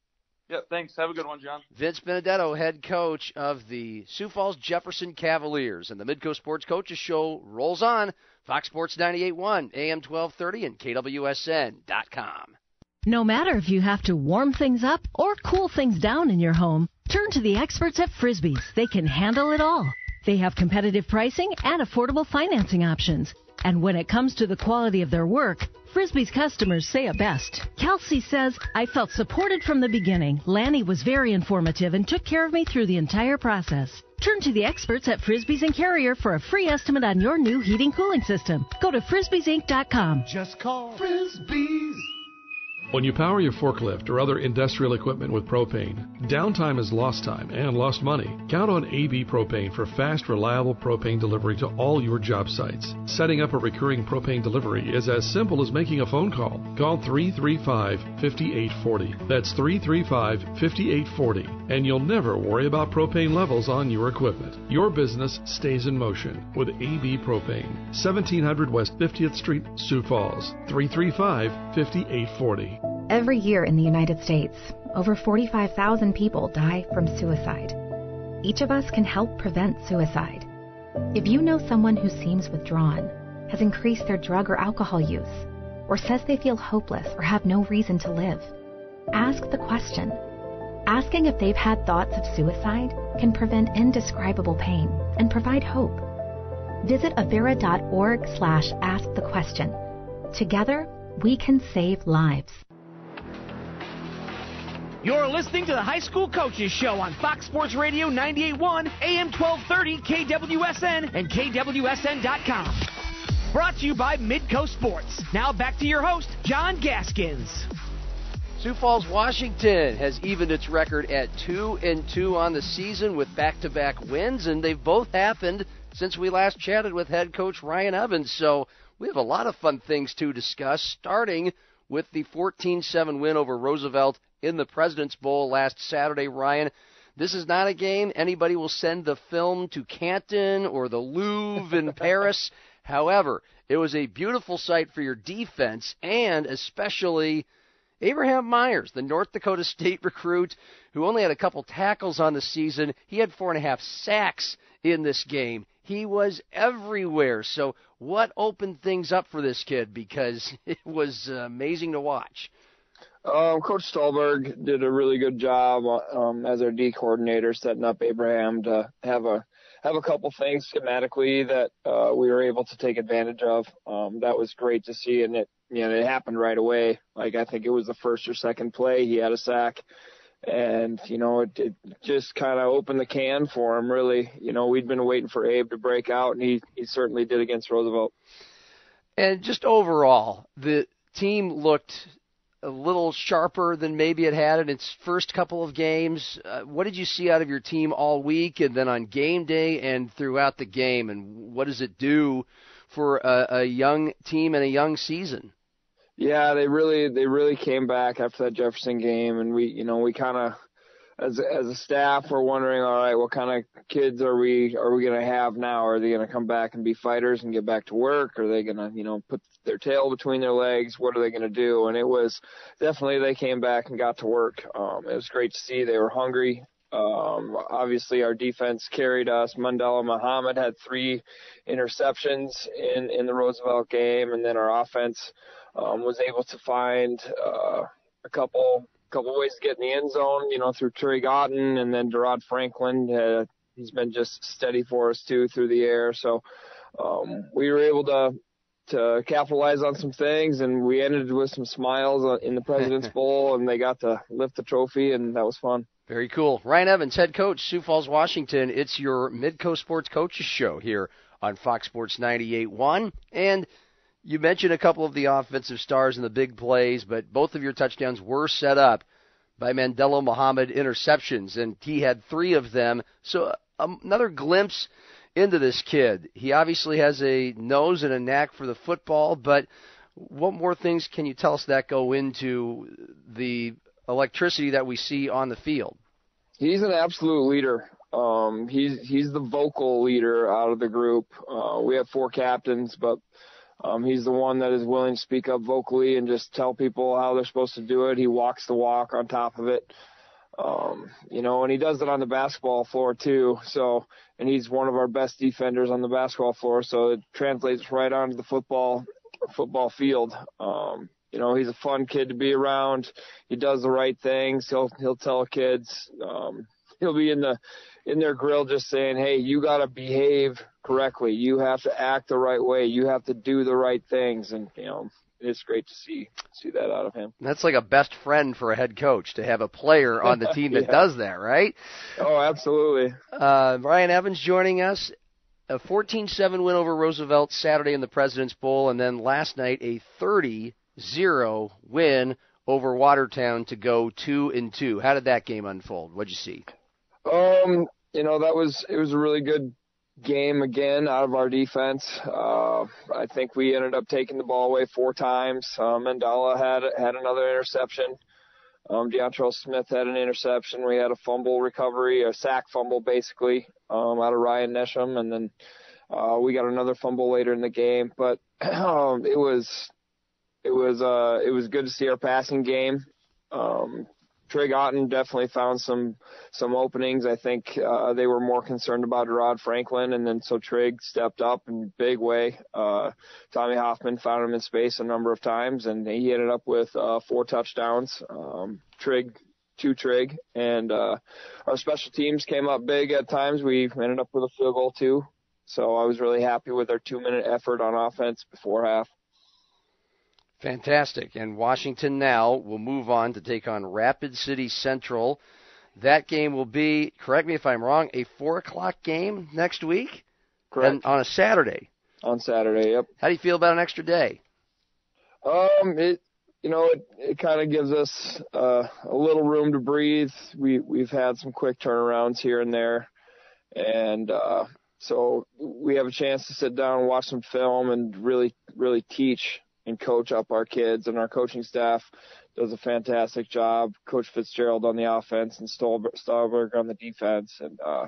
Yeah, thanks. Have a good one, John. Vince Benedetto, head coach of the Sioux Falls Jefferson Cavaliers. And the Midco Sports Coaches Show rolls on. Fox Sports 98.1, AM 1230, and KWSN.com. No matter if you have to warm things up or cool things down in your home, turn to the experts at Frisbee's. They can handle it all. They have competitive pricing and affordable financing options. And when it comes to the quality of their work, Frisbee's customers say it best. Kelsey says, I felt supported from the beginning. Lanny was very informative and took care of me through the entire process. Turn to the experts at Frisbee's and Carrier for a free estimate on your new heating cooling system. Go to frisbeesinc.com. Just call Frisbee's. When you power your forklift or other industrial equipment with propane, downtime is lost time and lost money. Count on AB Propane for fast, reliable propane delivery to all your job sites. Setting up a recurring propane delivery is as simple as making a phone call. Call 335 5840. That's 335 5840, and you'll never worry about propane levels on your equipment. Your business stays in motion with AB Propane. 1700 West 50th Street, Sioux Falls. 335 5840. Every year in the United States, over 45,000 people die from suicide. Each of us can help prevent suicide. If you know someone who seems withdrawn, has increased their drug or alcohol use, or says they feel hopeless or have no reason to live, ask the question. Asking if they've had thoughts of suicide can prevent indescribable pain and provide hope. Visit avera.org slash ask the question. Together, we can save lives. You're listening to the High School Coaches Show on Fox Sports Radio 98.1, AM 1230, KWSN, and KWSN.com. Brought to you by Midco Sports. Now back to your host, John Gaskins. Sioux Falls, Washington has evened its record at 2 and 2 on the season with back-to-back wins and they've both happened since we last chatted with head coach Ryan Evans. So, we have a lot of fun things to discuss starting with the 14-7 win over Roosevelt in the President's Bowl last Saturday, Ryan. This is not a game anybody will send the film to Canton or the Louvre in <laughs> Paris. However, it was a beautiful sight for your defense and especially Abraham Myers, the North Dakota <laughs> State recruit who only had a couple tackles on the season. He had four and a half sacks in this game. He was everywhere. So, what opened things up for this kid? Because <laughs> it was uh, amazing to watch. Um, Coach Stolberg did a really good job um, as our D coordinator, setting up Abraham to have a have a couple things schematically that uh, we were able to take advantage of. Um, that was great to see, and it you know it happened right away. Like I think it was the first or second play, he had a sack, and you know it, it just kind of opened the can for him. Really, you know we'd been waiting for Abe to break out, and he he certainly did against Roosevelt. And just overall, the team looked a little sharper than maybe it had in its first couple of games. Uh, what did you see out of your team all week and then on game day and throughout the game? And what does it do for a, a young team and a young season? Yeah, they really they really came back after that Jefferson game, and we you know we kind of as as a staff we're wondering, all right, what kind of kids are we are we going to have now? Are they going to come back and be fighters and get back to work? Are they going to you know put their tail between their legs? What are they going to do? And it was definitely they came back and got to work. Um, it was great to see they were hungry. Um, obviously, our defense carried us. Mandela Muhammad had three interceptions in in the Roosevelt game, and then our offense um, was able to find uh, a couple couple ways to get in the end zone, you know, through Trey Otten and then Gerard Franklin. Uh, he's been just steady for us too through the air. So um, we were able to to capitalize on some things, and we ended with some smiles in the President's <laughs> Bowl, and they got to lift the trophy, and that was fun. Very cool. Ryan Evans, head coach, Sioux Falls, Washington. It's your Midco Sports Coaches Show here on Fox Sports 98.1. And you mentioned a couple of the offensive stars and the big plays, but both of your touchdowns were set up by Mandela Muhammad interceptions, and he had three of them. So um, another glimpse into this kid. He obviously has a nose and a knack for the football, but what more things can you tell us that go into the electricity that we see on the field? He's an absolute leader. Um, he's he's the vocal leader out of the group. Uh, we have four captains, but um, he's the one that is willing to speak up vocally and just tell people how they're supposed to do it. He walks the walk on top of it. Um, you know, and he does it on the basketball floor too. So, and he's one of our best defenders on the basketball floor. So it translates right onto the football football field. Um, you know, he's a fun kid to be around. He does the right things. He'll he'll tell kids. Um, he'll be in the in their grill just saying, "Hey, you got to behave correctly. You have to act the right way. You have to do the right things." And you know, it's great to see see that out of him. That's like a best friend for a head coach to have a player on the team that <laughs> yeah. does that, right? Oh, absolutely. Uh, Ryan Evans joining us. A 14-7 win over Roosevelt Saturday in the President's Bowl, and then last night a 30-0 win over Watertown to go two and two. How did that game unfold? What'd you see? Um, you know that was it was a really good game again out of our defense. Uh, I think we ended up taking the ball away four times. Um, Mandela had had another interception. Um, DeAntrell Smith had an interception. We had a fumble recovery, a sack fumble basically, um, out of Ryan Nesham, and then uh, we got another fumble later in the game. But <clears throat> um, it was it was uh, it was good to see our passing game. Um, Trig Otten definitely found some some openings. I think uh, they were more concerned about Rod Franklin, and then so Trig stepped up in big way. Uh, Tommy Hoffman found him in space a number of times, and he ended up with uh, four touchdowns. Um, Trig, two Trig, and uh, our special teams came up big at times. We ended up with a field goal too. So I was really happy with our two minute effort on offense before half. Fantastic. And Washington now will move on to take on Rapid City Central. That game will be, correct me if I'm wrong, a 4 o'clock game next week? Correct. And on a Saturday. On Saturday, yep. How do you feel about an extra day? Um, it, you know, it, it kind of gives us uh, a little room to breathe. We, we've had some quick turnarounds here and there. And, uh, so we have a chance to sit down and watch some film and really, really teach and coach up our kids. And our coaching staff does a fantastic job. Coach Fitzgerald on the offense and Stolberg on the defense. And, uh,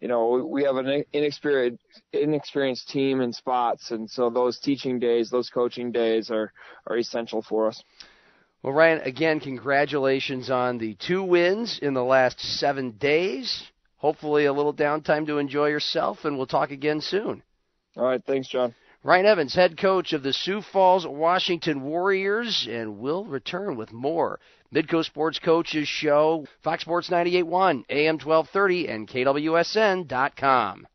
you know, we have an inexperienced, inexperienced team in spots. And so those teaching days, those coaching days are, are essential for us. Well, Ryan, again, congratulations on the two wins in the last seven days. hopefully a little downtime to enjoy yourself, and we'll talk again soon. All right, thanks, John. Ryan Evans, head coach of the Sioux Falls Washington Warriors, and we'll return with more Midco Sports Coaches Show, Fox Sports 98.1, AM 1230, and KWSN.com.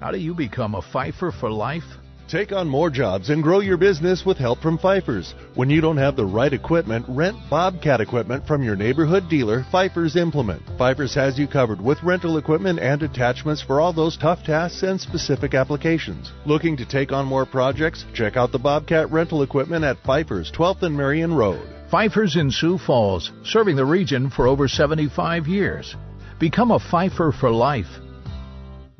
How do you become a Pfeiffer for life? Take on more jobs and grow your business with help from Pfeiffer's. When you don't have the right equipment, rent Bobcat equipment from your neighborhood dealer, Pfeiffer's Implement. Pfeiffer's has you covered with rental equipment and attachments for all those tough tasks and specific applications. Looking to take on more projects? Check out the Bobcat rental equipment at Pfeiffer's, 12th and Marion Road. Pfeiffer's in Sioux Falls, serving the region for over 75 years. Become a Pfeiffer for life.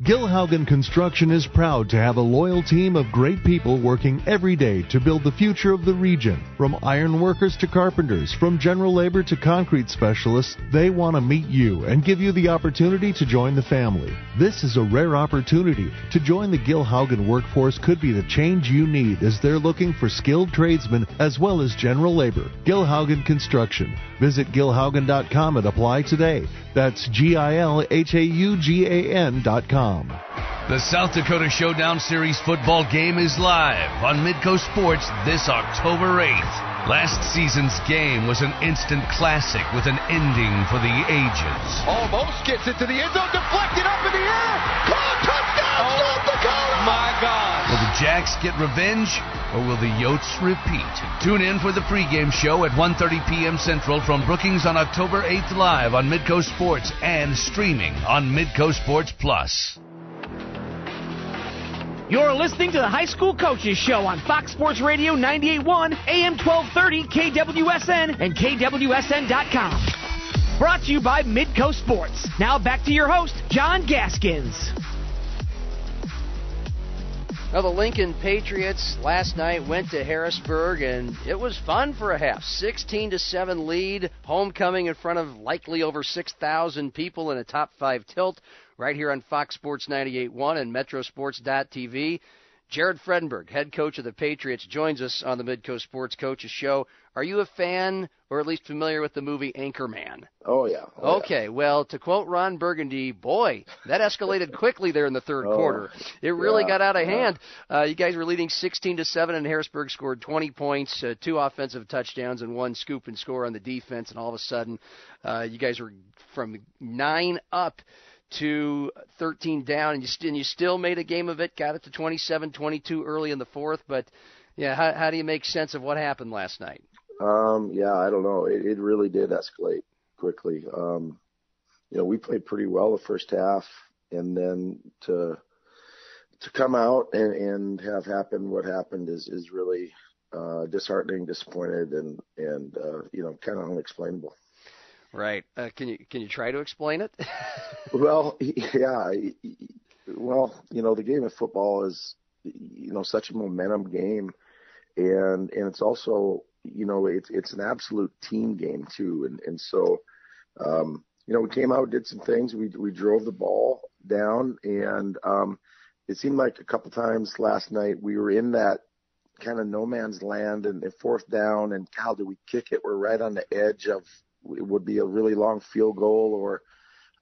Gilhaugan Construction is proud to have a loyal team of great people working every day to build the future of the region. From iron workers to carpenters, from general labor to concrete specialists, they want to meet you and give you the opportunity to join the family. This is a rare opportunity. To join the Gilhaugan workforce could be the change you need as they're looking for skilled tradesmen as well as general labor. Gilhaugan Construction. Visit gilhaugan.com and apply today. That's G I L H A U G A N.com. The South Dakota Showdown Series football game is live on Midco Sports this October 8th. Last season's game was an instant classic with an ending for the ages. Almost gets it to the end zone, deflected up in the air. Caught touchdown, Oh, South Dakota! My God. Jacks get revenge or will the Yotes repeat? Tune in for the pregame show at 1:30 p.m. Central from Brookings on October 8th live on Midco Sports and streaming on Midco Sports Plus. You're listening to the High School Coaches Show on Fox Sports Radio 98.1, AM 1230, KWSN, and KWSN.com. Brought to you by Midco Sports. Now back to your host, John Gaskins. Now the Lincoln Patriots last night went to Harrisburg and it was fun for a half. 16 to 7 lead, homecoming in front of likely over 6,000 people in a top 5 tilt right here on Fox Sports 98.1 and metrosports.tv. Jared Dannenbring, head coach of the Patriots, joins us on the Midco Sports Coaches Show. Are you a fan or at least familiar with the movie Anchorman? Oh yeah. Oh, okay, well, to quote Ron Burgundy, boy, that escalated quickly there in the third <laughs> Oh, quarter. It really yeah, got out of yeah. hand. Uh, you guys were leading 16 to seven, and Harrisburg scored 20 points, uh, two offensive touchdowns, and one scoop and score on the defense. And all of a sudden, uh, you guys were from nine up to 13 down, and you, st- and you still made a game of it. Got it to 27-22 early in the fourth, but yeah, how, how do you make sense of what happened last night? Um, yeah, I don't know. It, it really did escalate quickly. Um, you know, we played pretty well the first half, and then to to come out and, and have happened what happened is is really uh, disheartening, disappointed, and and uh, you know, kind of unexplainable. Right? Uh, can you can you try to explain it? <laughs> Well, yeah. Well, you know, the game of football is, you know, such a momentum game, and and it's also, you know, it's it's an absolute team game too, and and so, um, you know, we came out, did some things, we we drove the ball down, and um, it seemed like a couple times last night we were in that kind of no man's land and, fourth down, and how do we kick it? We're right on the edge of it would be a really long field goal or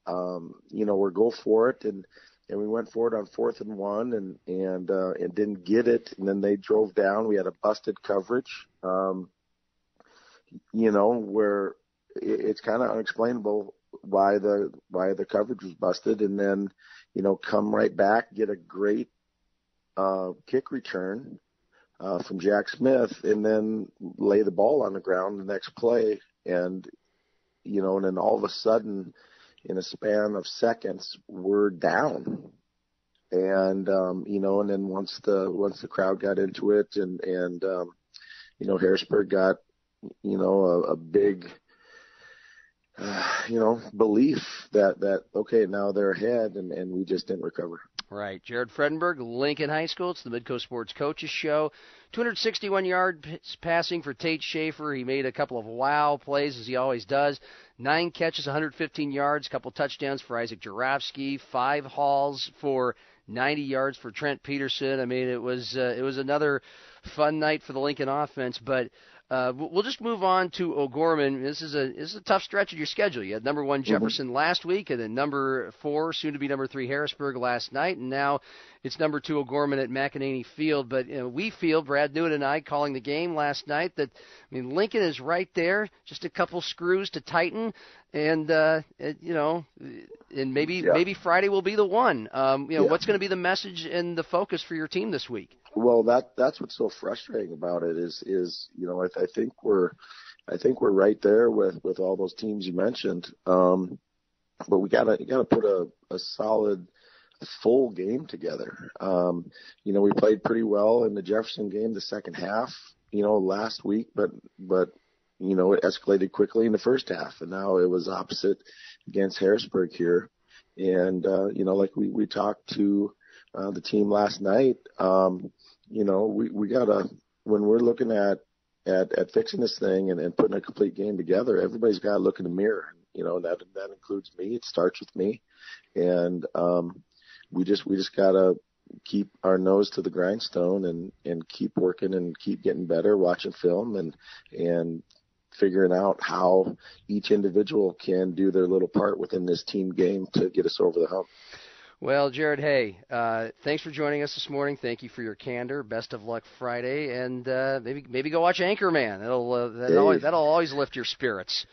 um, you know, or go for it. And, and we went for it on fourth and one and, and, uh, and didn't get it. And then they drove down. We had a busted coverage, um, you know, where it, it's kind of unexplainable why the, why the coverage was busted. And then, you know, come right back, get a great, uh, kick return, uh, from Jack Smith and then lay the ball on the ground the next play. And, you know, and then all of a sudden, in a span of seconds, we're down. And um, you know, and then once the once the crowd got into it, and and um, you know, Harrisburg got you know a, a big uh, you know belief that that okay now they're ahead, and and we just didn't recover. Right. Jared Dannenbring, Lincoln High School. It's the Midco Sports Coaches Show. 261 yards passing for Tate Schaefer. He made a couple of wow plays, as he always does. Nine catches, 115 yards, a couple touchdowns for Isaac Jarofsky, five hauls for 90 yards for Trent Peterson. I mean, it was uh, it was another fun night for the Lincoln offense. But Uh, we'll just move on to O'Gorman. This is a this is a tough stretch of your schedule. You had number one Mm-hmm. Jefferson last week, and then number four, soon to be number three Harrisburg last night, and now it's number two O'Gorman at McEneaney Field. But you know, we feel Brad Newton and I calling the game last night that I mean Lincoln is right there, just a couple screws to tighten, and uh, it, you know, and maybe Yeah. maybe Friday will be the one. Um, you know, Yeah. what's going to be the message and the focus for your team this week? Well, that that's what's so frustrating about it is is you know I, I think we're I think we're right there with with all those teams you mentioned, um, but we gotta you gotta put a a solid full game together. Um, you know we played pretty well in the Jefferson game the second half. You know last week, but but you know it escalated quickly in the first half, and now it was opposite against Harrisburg here. And uh, you know like we we talked to uh, the team last night. Um, you know, we, we gotta, when we're looking at, at, at fixing this thing and, and putting a complete game together, everybody's got to look in the mirror. You know, that, that includes me. It starts with me. And, um, we just, we just gotta keep our nose to the grindstone and, and keep working and keep getting better, watching film and, and figuring out how each individual can do their little part within this team game to get us over the hump. Well, Jared, hey, uh, thanks for joining us this morning. Thank you for your candor. Best of luck Friday, and uh, maybe maybe go watch Anchorman. That'll uh, that'll, Hey. always, that'll always lift your spirits.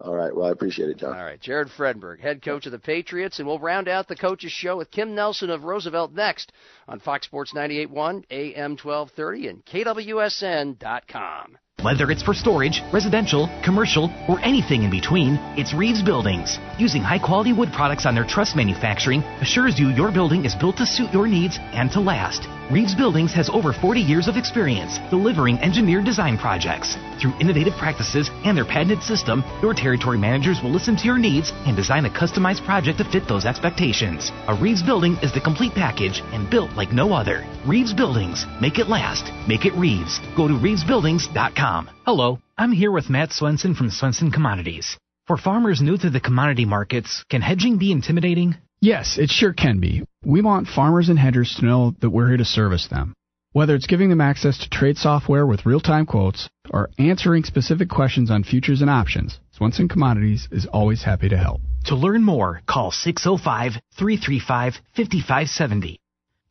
All right. Well, I appreciate it, John. All right, Jared Dannenbring, head coach of the Patriots, and we'll round out the coaches show with Kim Nelson of Roosevelt next on Fox Sports 98.1, AM 1230, and KWSN.com. Whether it's for storage, residential, commercial, or anything in between, it's Reeves Buildings. Using high quality wood products on their truss manufacturing assures you your building is built to suit your needs and to last. Reeves Buildings has over 40 years of experience delivering engineered design projects. Through innovative practices and their patented system, your territory managers will listen to your needs and design a customized project to fit those expectations. A Reeves building is the complete package and built like no other. Reeves Buildings. Make it last. Make it Reeves. Go to reevesbuildings.com. Hello, I'm here with Matt Swenson from Swenson Commodities. For farmers new to the commodity markets, can hedging be intimidating? Yes, it sure can be. We want farmers and hedgers to know that we're here to service them. Whether it's giving them access to trade software with real-time quotes or answering specific questions on futures and options, Swenson Commodities is always happy to help. To learn more, call 605 335 5570.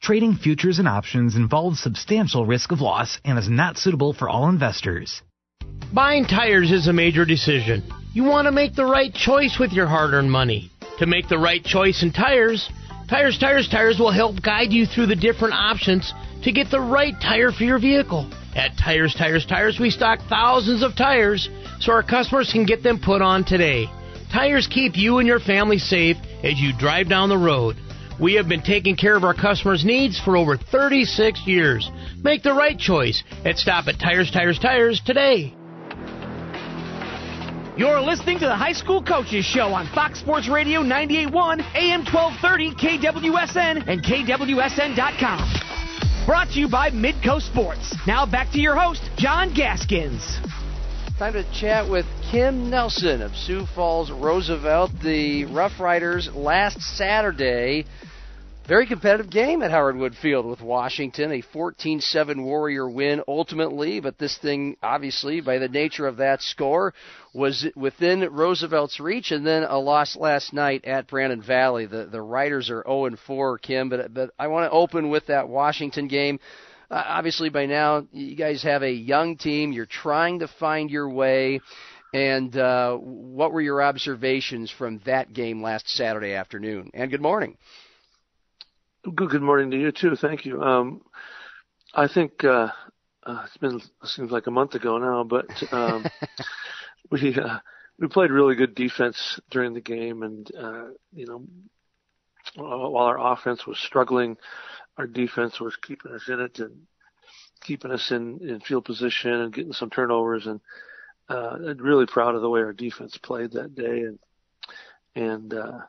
Trading futures and options involves substantial risk of loss and is not suitable for all investors. Buying tires is a major decision. You want to make the right choice with your hard earned money. To make the right choice in tires, Tires, Tires, Tires will help guide you through the different options to get the right tire for your vehicle. At Tires, Tires, Tires, we stock thousands of tires so our customers can get them put on today. Tires keep you and your family safe as you drive down the road. We have been taking care of our customers' needs for over 36 years. Make the right choice and stop at Tires, Tires, Tires today. You're listening to the High School Coaches Show on Fox Sports Radio 98.1, AM 1230, KWSN, and KWSN.com. Brought to you by Midco Sports. Now back to your host, John Gaskins. Time to chat with Kim Nelson of Sioux Falls Roosevelt. The Rough Riders last Saturday. Very competitive game at Howard Wood Field with Washington, a 14 7 Warrior win ultimately, but this thing, obviously, by the nature of that score, was within Roosevelt's reach, and then a loss last night at Brandon Valley. The, the Riders are 0 4, Kim, but, but I want to open with that Washington game. Uh, obviously, by now, you guys have a young team. You're trying to find your way. And uh, what were your observations from that game last Saturday afternoon? And good morning. Good, good morning to you too. Thank you. Um, I think uh, uh, it's been it seems like a month ago now, but um, <laughs> we uh, we played really good defense during the game, and uh, you know, while our offense was struggling, our defense was keeping us in it and keeping us in in field position and getting some turnovers, and uh, I'm really proud of the way our defense played that day, and and uh,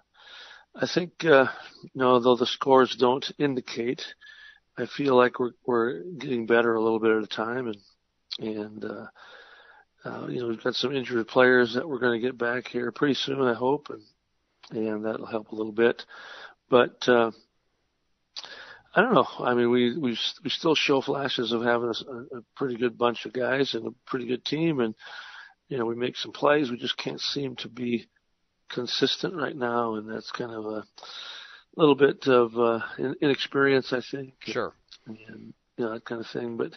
I think, uh, you know, though the scores don't indicate, I feel like we're we're getting better a little bit at a time, and and uh, uh, you know we've got some injured players that we're going to get back here pretty soon, I hope, and and that'll help a little bit. But uh, I don't know. I mean, we we we still show flashes of having a, a pretty good bunch of guys and a pretty good team, and you know we make some plays. We just can't seem to be consistent right now, and that's kind of a little bit of uh, inexperience, I think. Sure. And you know that kind of thing, but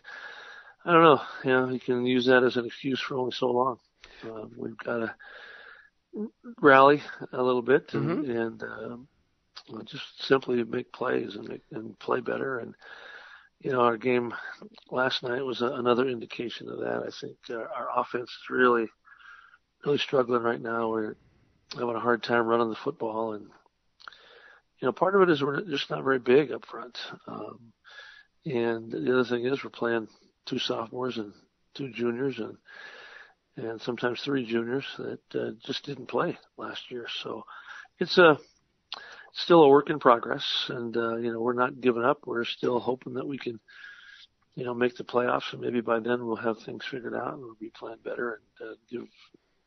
I don't know. You know, you can use that as an excuse for only so long. Uh, we've got to rally a little bit and, mm-hmm. and um, just simply make plays and make, and play better. And you know, our game last night was a, another indication of that. I think uh, our offense is really, really struggling right now. We're having a hard time running the football, and you know, part of it is we're just not very big up front. Um, and the other thing is we're playing two sophomores and two juniors and and sometimes three juniors that uh, just didn't play last year. So it's a still a work in progress, and uh, you know we're not giving up. We're still hoping that we can, you know, make the playoffs, and maybe by then we'll have things figured out and we'll be playing better and uh, give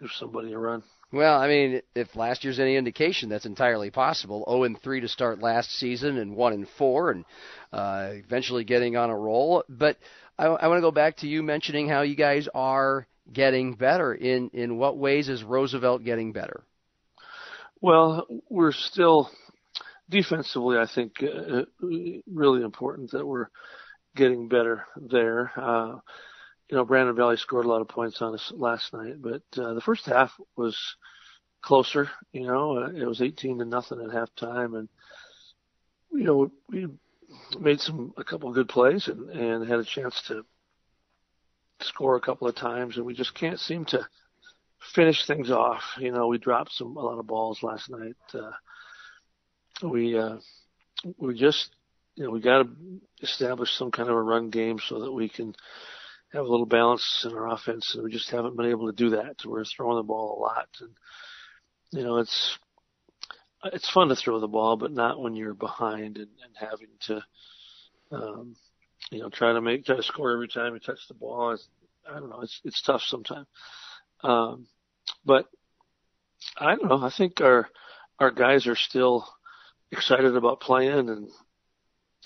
give somebody a run. Well, I mean, if last year's any indication, that's entirely possible. 0 and 3 to start last season, and 1 and 4, and uh, eventually getting on a roll. But I, I want to go back to you mentioning how you guys are getting better. In in what ways is Roosevelt getting better? Well, we're still defensively. I think uh, really important that we're getting better there. Uh, you know, Brandon Valley scored a lot of points on us last night, but uh, the first half was closer. You know, uh, it was 18 to nothing at halftime, and you know we made some a couple of good plays and and had a chance to score a couple of times, and we just can't seem to finish things off. You know, we dropped some a lot of balls last night. Uh, we uh, we just you know we got to establish some kind of a run game so that we can have a little balance in our offense, and we just haven't been able to do that. We're throwing the ball a lot, and you know it's it's fun to throw the ball, but not when you're behind and, and having to um, you know try to make try to score every time you touch the ball. It's, I don't know. It's it's tough sometimes, um, but I don't know. I think our our guys are still excited about playing and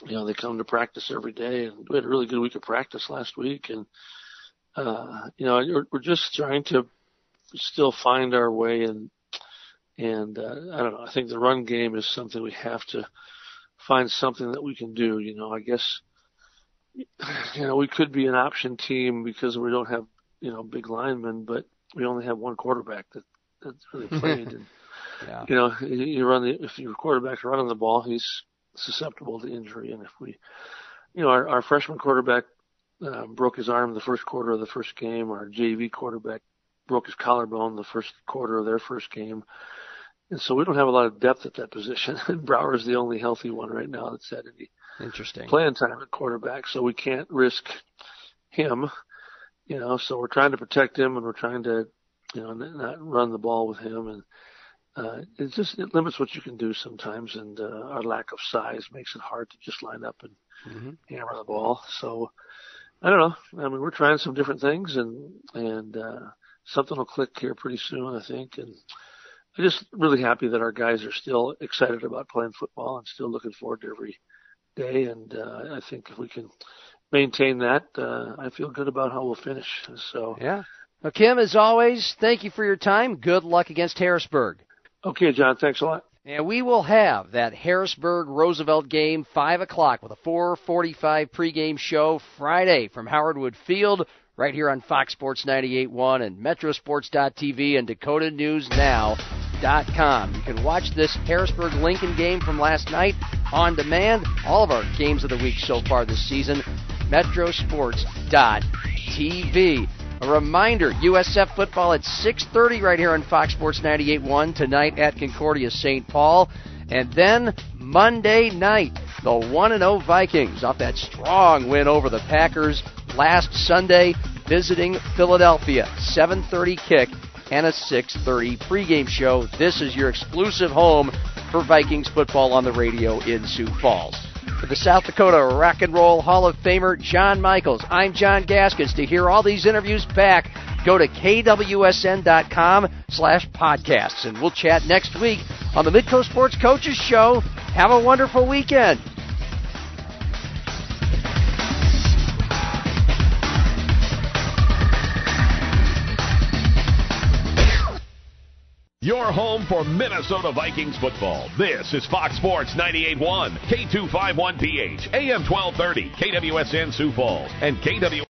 you know, they come to practice every day and we had a really good week of practice last week and, uh, you know, we're, we're just trying to still find our way and, and, uh, I don't know, I think the run game is something we have to find something that we can do. You know, I guess, you know, we could be an option team because we don't have, you know, big linemen, but we only have one quarterback that, that's really played. <laughs> and, yeah. you know, you run the, if your quarterback's running the ball, he's, susceptible to injury. And if we, you know, our, our freshman quarterback uh, broke his arm the first quarter of the first game. Our JV quarterback broke his collarbone the first quarter of their first game. And so we don't have a lot of depth at that position. <laughs> And Brower is the only healthy one right now that's had any interesting playing time at quarterback. So we can't risk him, you know. So we're trying to protect him, and we're trying to, you know, not run the ball with him. And uh, it just it limits what you can do sometimes, and uh, our lack of size makes it hard to just line up and mm-hmm. hammer the ball. So I don't know. I mean, we're trying some different things, and and uh, something will click here pretty soon, I think. And I'm just really happy that our guys are still excited about playing football and still looking forward to every day. And uh, I think if we can maintain that, uh, I feel good about how we'll finish. So yeah. Well, Kim, as always, thank you for your time. Good luck against Harrisburg. Okay, John. Thanks a lot. And we will have that Harrisburg Roosevelt game, 5 o'clock, with a 445 pregame show Friday from Howard Wood Field, right here on Fox Sports 98.1 and Metrosports.tv and DakotaNewsNow.com. You can watch this Harrisburg Lincoln game from last night on demand. All of our games of the week so far this season, Metrosports.tv. A reminder, USF football at 6:30 right here on Fox Sports 98.1 tonight at Concordia St. Paul, and then Monday night, the 1 0 Vikings off that strong win over the Packers last Sunday, visiting Philadelphia. 7:30 kick and a 6:30 pregame show. This is your exclusive home for Vikings football on the radio in Sioux Falls. For the South Dakota Rock and Roll Hall of Famer John Michaels, I'm John Gaskins. To hear all these interviews back, go to kwsn.com slash podcasts, and we'll chat next week on the Midco Sports Coaches Show. Have a wonderful weekend. Your home for Minnesota Vikings football. This is Fox Sports 98.1, K251PH, AM 1230, KWSN Sioux Falls, and KW.